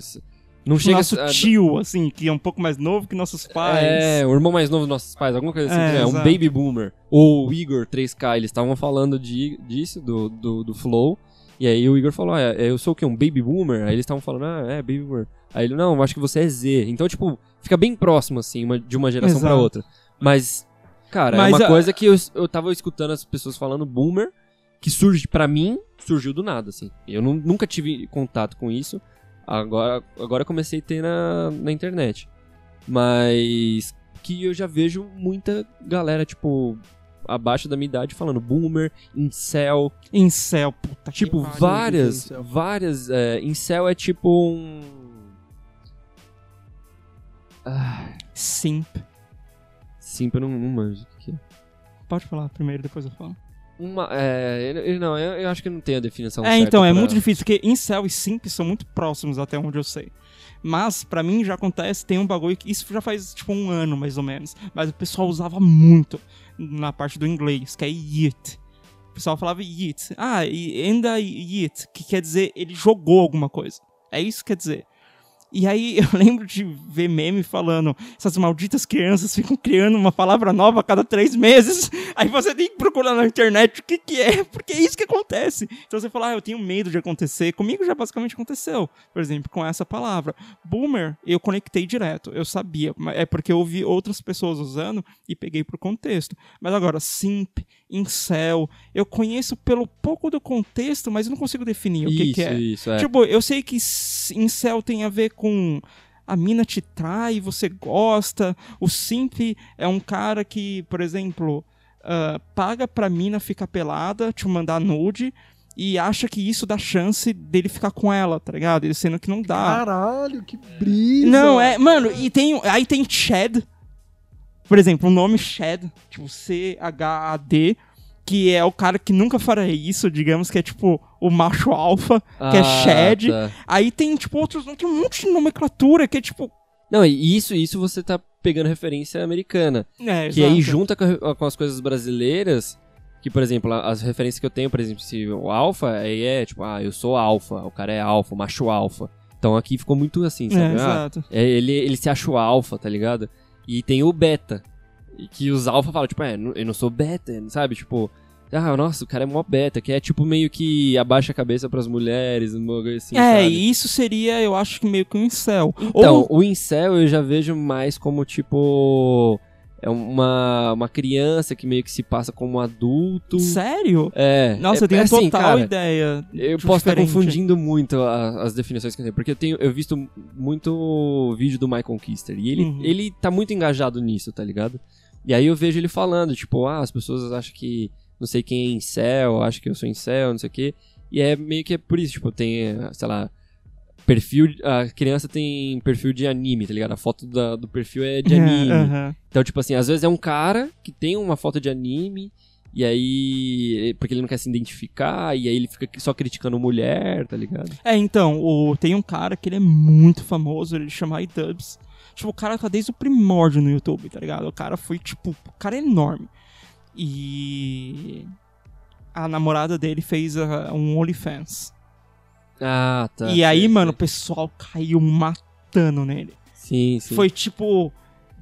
Não chega Nosso a... tio, assim, que é um pouco mais novo que nossos pais. É, o irmão mais novo dos nossos pais, alguma coisa assim, É, é, um baby boomer. Ou o Igor 3K, eles estavam falando de, disso, do, do, do Flow. E aí o Igor falou, ah, eu sou o quê? Um baby boomer? Aí eles estavam falando, ah, é, baby boomer. Aí ele, não, acho que você é Z. Então, tipo, fica bem próximo, assim, uma- de uma geração pra Exato. outra. Mas, cara, Mas é uma a- coisa que eu, eu tava escutando as pessoas falando boomer, que surge, pra mim, surgiu do nada, assim. Eu nu- nunca tive contato com isso. Agora, agora comecei a ter na, na internet. Mas que eu já vejo muita galera, tipo, abaixo da minha idade falando boomer, incel. Incel, puta Tipo, que várias, incel. várias. É, incel é tipo um. Ah, Simp. sim, eu não, não manjo. é. Pode falar primeiro, depois eu falo. Uma, é, eu- não, eu, eu acho que não tem a definição é, então, é pra- muito difícil, porque incel e simp são muito próximos até onde eu sei. Mas, pra mim, já acontece, tem um bagulho que isso já faz, tipo, um ano, mais ou menos. Mas o pessoal usava muito na parte do inglês, que é yeet. O pessoal falava yeet. Ah, e ainda yeet, que quer dizer ele jogou alguma coisa. É isso que quer dizer. E aí eu lembro de ver meme falando, essas malditas crianças ficam criando uma palavra nova a cada três meses. Aí você tem que procurar na internet o que, que é, porque é isso que acontece. Então você fala, ah, eu tenho medo de acontecer. Comigo já basicamente aconteceu, por exemplo, com essa palavra. Boomer, eu conectei direto, eu sabia. É porque eu ouvi outras pessoas usando e peguei pro contexto. Mas agora, simp, incel, eu conheço pelo pouco do contexto, mas eu não consigo definir o que, isso, que é. isso, é. Tipo, eu sei que incel tem a ver com a mina te trai, você gosta. O simp é um cara que, por exemplo, ah, paga pra mina ficar pelada, te mandar nude. E acha que isso dá chance dele ficar com ela, tá ligado? Ele sendo que não dá. Caralho, que brisa. Não, é, mano, e tem. Aí tem Chad. Por exemplo, o nome Chad, tipo C-H-A-D, que é o cara que nunca faria isso, digamos que é tipo o macho alfa, que é Ah, Chad. tá. Aí tem, tipo, outros. Tem um monte de nomenclatura que é tipo. Não, e isso, isso você tá pegando referência americana. É, Que aí exato. junta com, com as coisas brasileiras, que, por exemplo, as referências que eu tenho, por exemplo, se o alfa, aí é tipo, ah, eu sou alfa, o cara é alfa, o macho alfa. Então aqui ficou muito assim, É, sabe? Ah, exato. é, ele, ele se acha o alfa, tá ligado? E tem o beta, e que os alfa falam, tipo, é, eu não sou beta, sabe? Tipo, ah, nossa, o cara é mó beta, que é tipo meio que abaixa a cabeça pras mulheres, um bagulho assim, é, sabe? e isso seria, eu acho que meio que um incel. Então, Ou, o incel eu já vejo mais como, tipo, é uma, uma criança que meio que se passa como um adulto. sério? É. Nossa, é, eu tenho é assim, total cara, ideia. Eu posso estar confundindo muito a- as definições que eu tenho, porque eu tenho eu visto muito vídeo do Michael Kister e ele, Uhum. ele tá muito engajado nisso, tá ligado? E aí eu vejo ele falando, tipo, ah, as pessoas acham que não sei quem é incel, acham que eu sou incel, não sei o quê. E é meio que é por isso, tipo, tem, sei lá, perfil, a criança tem perfil de anime, tá ligado? A foto da- do perfil é de anime. aham. Então, tipo assim, às vezes é um cara que tem uma foto de anime, e aí. Porque ele não quer se identificar, e aí ele fica só criticando mulher, tá ligado? É, então, o, tem um cara que ele é muito famoso, ele chama iDubbbz. Tipo, o cara tá desde o primórdio no YouTube, tá ligado? O cara foi, tipo, o cara é enorme. E. A namorada dele fez ah, um OnlyFans. Ah, tá. e aí, sei, mano, o pessoal caiu matando nele. Sim, sim. Foi tipo.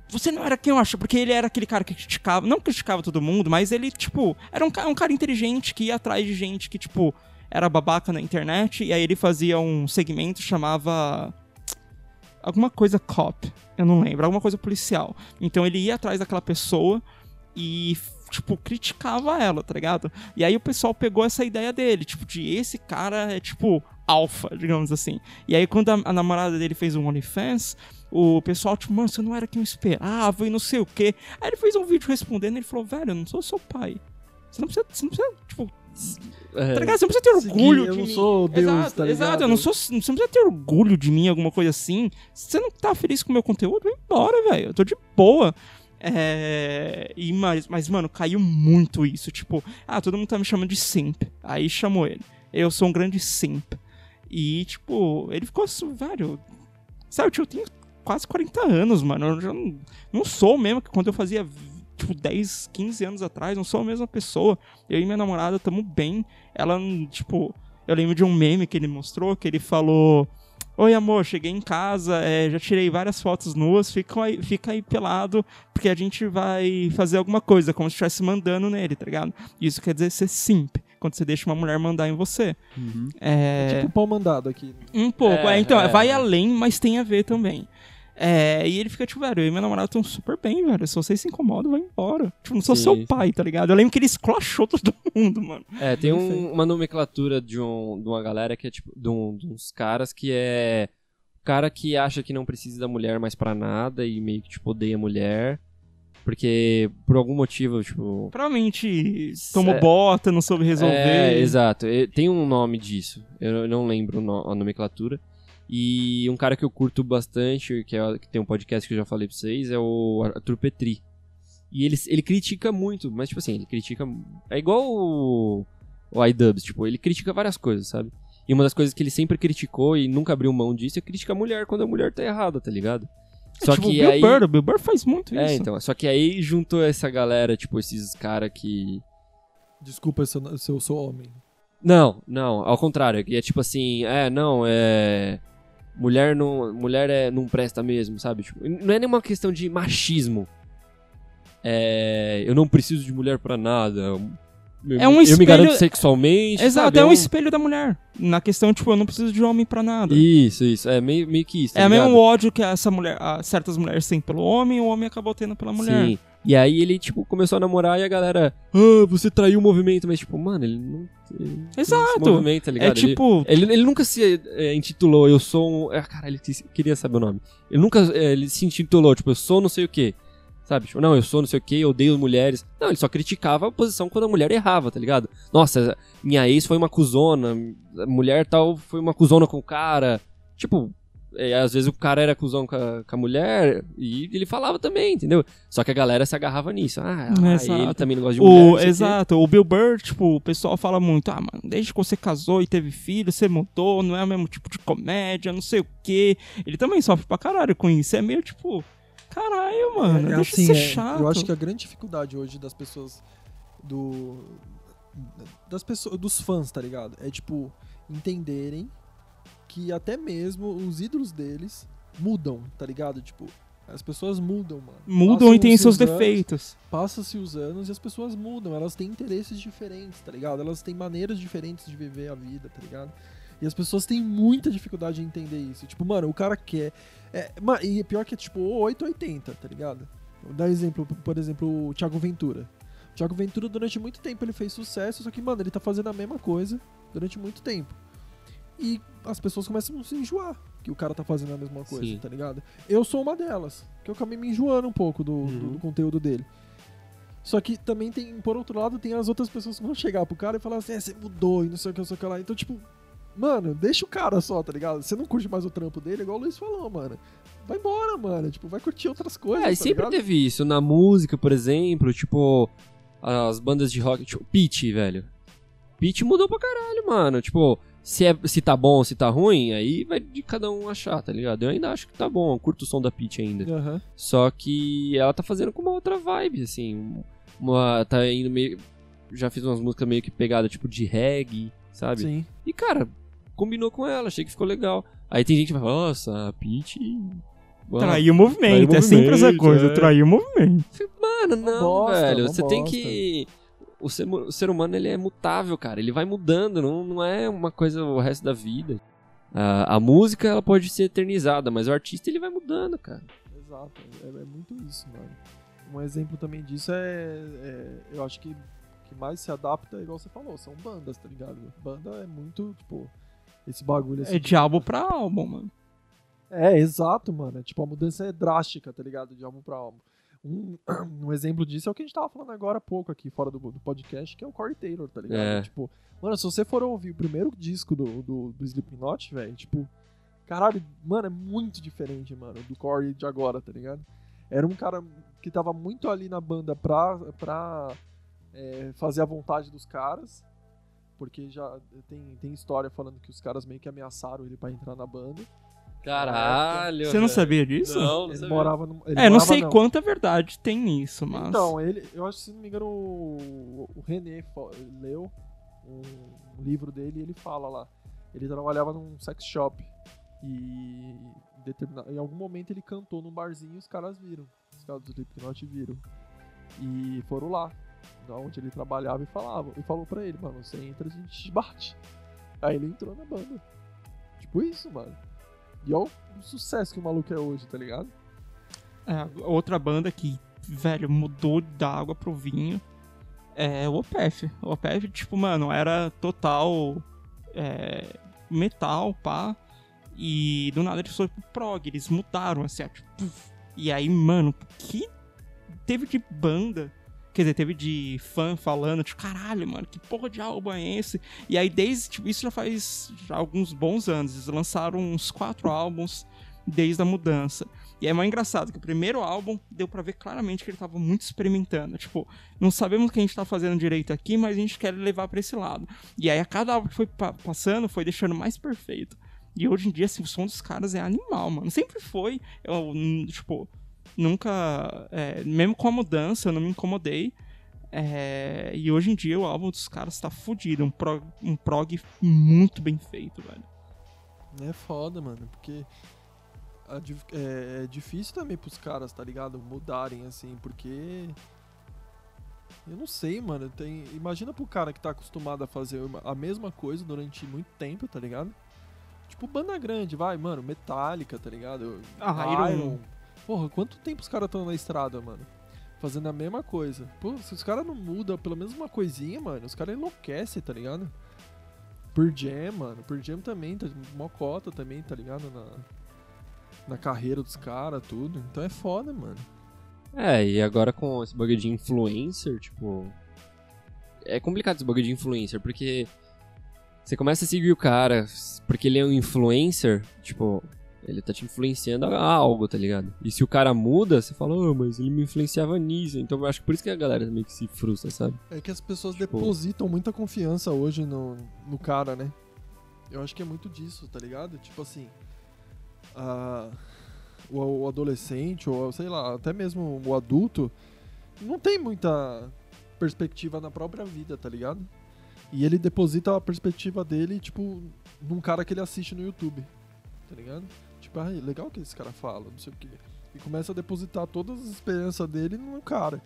Você não era quem eu acho, porque ele era aquele cara que criticava. Não criticava todo mundo, mas ele, tipo, era um, um cara inteligente que ia atrás de gente que, tipo, era babaca na internet. E aí ele fazia um segmento chamava. Alguma coisa cop. Eu não lembro, alguma coisa policial. Então ele ia atrás daquela pessoa e, tipo, criticava ela, tá ligado? E aí o pessoal pegou essa ideia dele, tipo, de esse cara é, tipo, alfa, digamos assim. E aí quando a, a namorada dele fez um OnlyFans, o pessoal, tipo, mano, você não era quem eu esperava e não sei o quê. Aí ele fez um vídeo respondendo e ele falou, velho, eu não sou seu pai. Você não precisa, você não precisa, tipo, É, tá ligado? Você não precisa ter Seguir, orgulho eu de não mim. sou Deus, exato, tá ligado? Exato, eu não sou, você não precisa ter orgulho de mim, alguma coisa assim. Se você não tá feliz com o meu conteúdo, vai embora, velho. Eu tô de boa. É, e mas, mas, mano, caiu muito isso. Tipo, ah, todo mundo tá me chamando de simp. Aí chamou ele. Eu sou um grande simp. E, tipo, ele ficou assim, velho. Sabe, tipo, eu tenho quase 40 anos, mano. Eu já não, não sou mesmo que quando eu fazia, tipo, 10, 15 anos atrás, não sou a mesma pessoa. Eu e minha namorada tamo bem. Ela, tipo, eu lembro de um meme que ele mostrou que ele falou. Oi, amor, cheguei em casa, é, já tirei várias fotos nuas, fica aí, fica aí pelado, porque a gente vai fazer alguma coisa, como se estivesse mandando nele, tá ligado? Isso quer dizer ser simp, quando você deixa uma mulher mandar em você. É... Tipo pau mandado aqui. Um pouco, é, É, então, é. vai além, mas tem a ver também. É, e ele fica tipo, velho, eu e meu namorado estão super bem, velho. Se vocês se incomodam, vai embora. Tipo, não sou Sim, seu pai, tá ligado? Eu lembro que ele esclachou todo mundo, mano. É, tem um- uma nomenclatura de, um, de uma galera que é tipo, de, um- de uns caras que é. O cara que acha que não precisa da mulher mais pra nada e meio que, tipo, odeia a mulher. Porque, por algum motivo, tipo. Provavelmente tomou É. bota, não soube resolver. É, exato. Tem um nome disso. Eu não lembro a nomenclatura. E um cara que eu curto bastante, que, é, que tem um podcast que eu já falei pra vocês, é o Arthur Petri. E ele, ele critica muito, mas tipo assim, ele critica. É igual o, o iDubbbz, tipo, ele critica várias coisas, sabe? E uma das coisas que ele sempre criticou e nunca abriu mão disso é criticar a mulher quando a mulher tá errada, tá ligado? É Só tipo, que o Bill aí. Burr, o Bill Burr faz muito isso. É, então. Só que aí juntou essa galera, tipo, esses caras que. Desculpa se eu, se eu sou homem. Não, não, ao contrário. E é tipo assim, é, não, é. Mulher não, mulher é, não presta mesmo, sabe? Tipo, não é nenhuma questão de machismo. É, eu não preciso de mulher pra nada. Eu, É um eu me espelho- garanto sexualmente. Exato, sabe? é um um- espelho da mulher. Na questão, tipo, eu não preciso de homem pra nada. Isso, isso. É meio, meio que isso. tá é o mesmo ódio que essa mulher, ah, certas mulheres têm pelo homem, o homem acabou tendo pela mulher. Sim. E aí ele, tipo, começou a namorar e a galera. Ah, você traiu o movimento. Mas, tipo, mano, ele não. Ele Exato. Movimento, tá ligado? É tipo, Ele, ele, ele nunca se é, intitulou, eu sou um. Ah, caralho, ele queria saber o nome. Ele nunca é, ele se intitulou, tipo, eu sou não sei o quê. Sabe? Tipo, não, eu sou não sei o quê, eu odeio mulheres. Não, ele só criticava a posição quando a mulher errava, tá ligado? Nossa, minha ex foi uma cuzona, a mulher tal foi uma cuzona com o cara. Tipo, é, às vezes o cara era cuzão com a, com a mulher e ele falava também, entendeu? Só que a galera se agarrava nisso. Ah, ah, Exato. ele também não gosta de mulher. o, sei quê. exato, o Bill Burr, tipo, o pessoal fala muito, ah, mano, desde que você casou e teve filho, você mudou, não é o mesmo tipo de comédia, não sei o quê. Ele também sofre pra caralho com isso. É meio tipo, caralho, mano, É, deixa assim, de ser é, chato. Eu acho que a grande dificuldade hoje das pessoas do das pessoas dos fãs, tá ligado? É tipo entenderem que até mesmo os ídolos deles mudam, tá ligado? Tipo, as pessoas mudam, mano. Mudam e têm seus anos- defeitos. Passa-se os anos e as pessoas mudam, elas têm interesses diferentes, tá ligado? Elas têm maneiras diferentes de viver a vida, tá ligado? E as pessoas têm muita dificuldade em entender isso. Tipo, mano, o cara quer. É, e pior que é tipo 880, tá ligado? Vou dar exemplo, por exemplo, o Thiago Ventura. O Thiago Ventura, durante muito tempo, ele fez sucesso, só que, mano, ele tá fazendo a mesma coisa durante muito tempo. E as pessoas começam a se enjoar que o cara tá fazendo a mesma coisa, Sim. tá ligado? Eu sou uma delas, que eu acabei me enjoando um pouco do, do- Uhum. do conteúdo dele. Só que também tem, por outro lado, tem as outras pessoas que vão chegar pro cara e falar assim, é, você mudou e não sei o que, não sei o que lá. Então, tipo, mano, deixa o cara só, tá ligado? Você não curte mais o trampo dele, igual o Luiz falou, mano. Vai embora, mano. Tipo, vai curtir outras coisas. É, e tá sempre ligado? teve isso. Na música, por exemplo, tipo, as bandas de rock, tipo, Pitch, velho. Pitch mudou pra caralho, mano. Tipo, se, é, se tá bom, se tá ruim, aí vai de cada um achar, tá ligado? Eu ainda acho que tá bom, eu curto o som da Pitch ainda. Aham. Só que ela tá fazendo com uma outra vibe, assim. Uma, tá indo meio. Já fiz umas músicas meio que pegada, tipo, de reggae, sabe? Sim. E, cara, combinou com ela, achei que ficou legal. Aí tem gente que vai falar, nossa, a uau, Traiu o movimento, é sempre essa coisa, é. traiu o movimento. Mano, não, bosta, velho. Você tem bosta. que. O ser, o ser humano ele é mutável, cara. Ele vai mudando, não, não é uma coisa o resto da vida. A, a música ela pode ser eternizada, mas o artista ele vai mudando, cara. Exato, é, é muito isso, mano. Um exemplo também disso é, é- eu acho que que mais se adapta, igual você falou, são bandas, tá ligado? Banda é muito, tipo, esse bagulho assim. É de álbum pra álbum, mano. É, exato, mano. É, Tipo, a mudança é drástica, tá ligado? De álbum pra álbum. Um, um exemplo disso é o que a gente tava falando agora há pouco aqui, fora do, do podcast, que é o Corey Taylor, tá ligado? É. Tipo, mano, se você for ouvir o primeiro disco do, do, do Slipknot, velho, tipo, caralho, mano, é muito diferente, mano, do Corey de agora, tá ligado? Era um cara que tava muito ali na banda pra, pra é, fazer a vontade dos caras, porque já tem, tem história falando que os caras meio que ameaçaram ele pra entrar na banda. Caralho. Você não sabia disso? Não, não Ele sabia. morava no. ele É, não morava sei quanta verdade tem nisso, mas. Então, ele, eu acho que se não me engano, o, o René leu um, livro dele e ele fala lá. Ele trabalhava num sex shop e em, em algum momento ele cantou num barzinho e os caras viram. Os caras do Slipknot viram. E foram lá, onde ele trabalhava e falava. E falou pra ele, mano, você entra, a gente te bate. Aí ele entrou na banda. Tipo isso, mano. E olha o sucesso que o maluco é hoje, tá ligado? É, outra banda que, velho, mudou da água pro vinho é o Opeth. O Opeth, tipo, mano, era total é, metal, pá. E do nada eles foram pro prog, eles mudaram, assim, ó, tipo. E aí, mano, que teve de banda, quer dizer, teve de fã falando, tipo, caralho, mano, que porra de álbum é esse? E aí, desde, tipo, isso já faz já alguns bons anos, eles lançaram uns quatro álbuns desde a mudança. E é mais engraçado que o primeiro álbum deu pra ver claramente que ele tava muito experimentando. Tipo, não sabemos o que a gente tá fazendo direito aqui, mas a gente quer levar pra esse lado. E aí a cada álbum que foi pa- passando foi deixando mais perfeito. E hoje em dia, assim, o som dos caras é animal, mano. Sempre foi. Eu, n- tipo, nunca. é, mesmo com a mudança, eu não me incomodei. É, e hoje em dia o álbum dos caras tá fudido. Um prog, um prog muito bem feito, velho. É foda, mano, porque é, é difícil também pros caras, tá ligado? Mudarem, assim, porque. Eu não sei, mano. Tem... Imagina pro cara que tá acostumado a fazer a mesma coisa durante muito tempo, tá ligado? Tipo, banda grande, vai, mano, Metallica, tá ligado? Ah, Iron. Porra, quanto tempo os caras estão na estrada, mano? Fazendo a mesma coisa. Pô, se os caras não mudam pelo menos uma coisinha, mano, os caras enlouquecem, tá ligado? Por Jam, mano. Por Jam também, tá mocota também, tá ligado? Na, na carreira dos caras, tudo. Então é foda, mano. É, e agora com esse bagulho de influencer, tipo. É complicado esse bagulho de influencer, porque você começa a seguir o cara porque ele é um influencer, tipo, ele tá te influenciando a algo, tá ligado? E se o cara muda, você fala, oh, mas ele me influenciava nisso. Então eu acho que por isso que a galera meio que se frustra, sabe? É que as pessoas Tipo- depositam muita confiança hoje no, no cara, né? Eu acho que é muito disso, tá ligado? Tipo assim. a- o, o adolescente, ou sei lá, até mesmo o adulto, não tem muita perspectiva na própria vida, tá ligado? E ele deposita a perspectiva dele, tipo, num cara que ele assiste no YouTube, tá ligado? Tipo, ah, legal que esse cara fala, não sei o quê. E começa a depositar todas as esperanças dele no cara.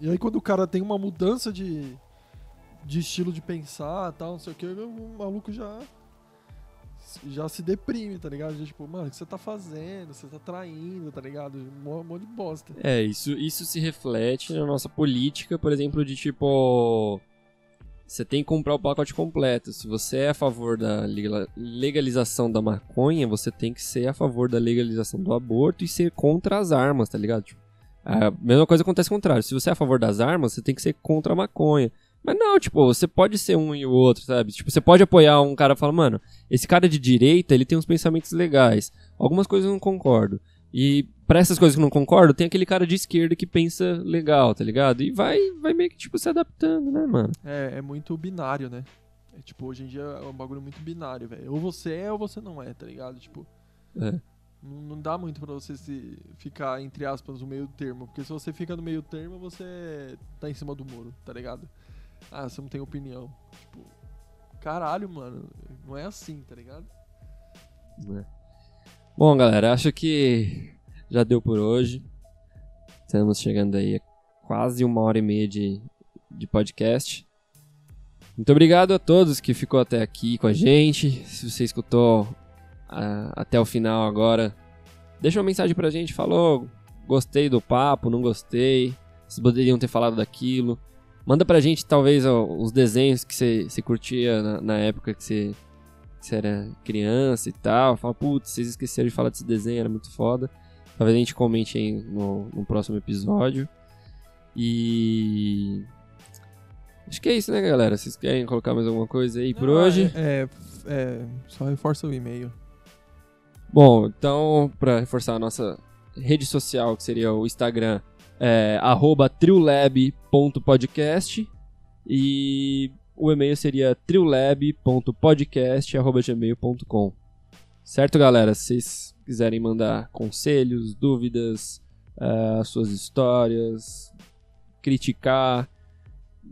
E aí quando o cara tem uma mudança de, de estilo de pensar tal, não sei o que, o maluco já já se deprime, tá ligado? Já, tipo, mano, o que você tá fazendo? Você tá traindo, tá ligado? Um monte de bosta. É, isso, isso se reflete na nossa política, por exemplo, de tipo. Você tem que comprar o pacote completo. Se você é a favor da lega- legalização da maconha, você tem que ser a favor da legalização do aborto e ser contra as armas, tá ligado? Tipo, a mesma coisa acontece ao contrário. Se você é a favor das armas, você tem que ser contra a maconha. Mas não, tipo, você pode ser um e o outro, sabe? Tipo, você pode apoiar um cara e falar, mano, esse cara de direita, ele tem uns pensamentos legais. Algumas coisas eu não concordo. E pra essas coisas que não concordo, tem aquele cara de esquerda que pensa legal, tá ligado? E vai, vai meio que, tipo, se adaptando, né, mano? É, é muito binário, né? É, tipo, hoje em dia é um bagulho muito binário, velho. Ou você é ou você não é, tá ligado? Tipo, É. não, não dá muito pra você se ficar, entre aspas, no meio termo. Porque se você fica no meio termo, você tá em cima do muro, tá ligado? Ah, você não tem opinião. Tipo, caralho, mano. Não é assim, tá ligado? né? Bom, galera, acho que já deu por hoje. Estamos chegando aí a quase uma hora e meia de, de podcast. Muito obrigado a todos que ficou até aqui com a gente. Se você escutou ah, até o final agora, deixa uma mensagem pra gente. Falou, gostei do papo, não gostei. Vocês poderiam ter falado daquilo. Manda pra gente, talvez, ó, os desenhos que você curtia na, na época que você era criança e tal. Fala, putz, vocês esqueceram de falar desse desenho, era muito foda. Talvez a gente comente aí no, no próximo episódio. E. Acho que é isso, né, galera? Vocês querem colocar mais alguma coisa aí por Não, hoje? É, é, é, só reforça o e-mail. Bom, então, pra reforçar a nossa rede social, que seria o Instagram, é arroba trilab.podcast e o e-mail seria trilab.podcast.gmail.com Certo, galera? Se vocês quiserem mandar conselhos, dúvidas, ah, suas histórias, criticar,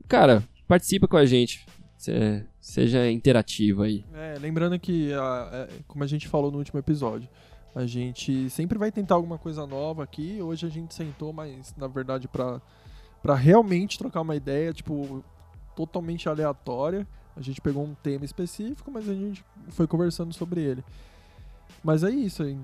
cara, participa com a gente. Se- seja interativo aí. É, lembrando que, a- é, como a gente falou no último episódio, a gente sempre vai tentar alguma coisa nova aqui. Hoje a gente sentou, mas na verdade pra, pra realmente trocar uma ideia, tipo, totalmente aleatória. A gente pegou um tema específico, mas a gente foi conversando sobre ele. Mas é isso, hein?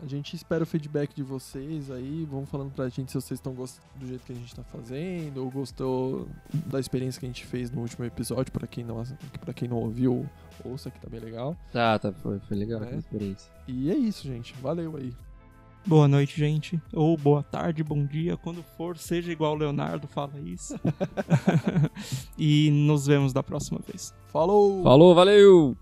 A gente espera o feedback de vocês aí. Vão falando pra gente se vocês estão gostando do jeito que a gente tá fazendo, ou gostou da experiência que a gente fez no último episódio, pra quem não, pra quem não ouviu, ouça que tá bem legal. Tá, tá, foi, foi legal É. a experiência. E é isso, gente. Valeu aí. Boa noite, gente. Ou boa tarde, bom dia. Quando for, seja igual o Leonardo, fala isso. e nos vemos da próxima vez. Falou! Falou, valeu!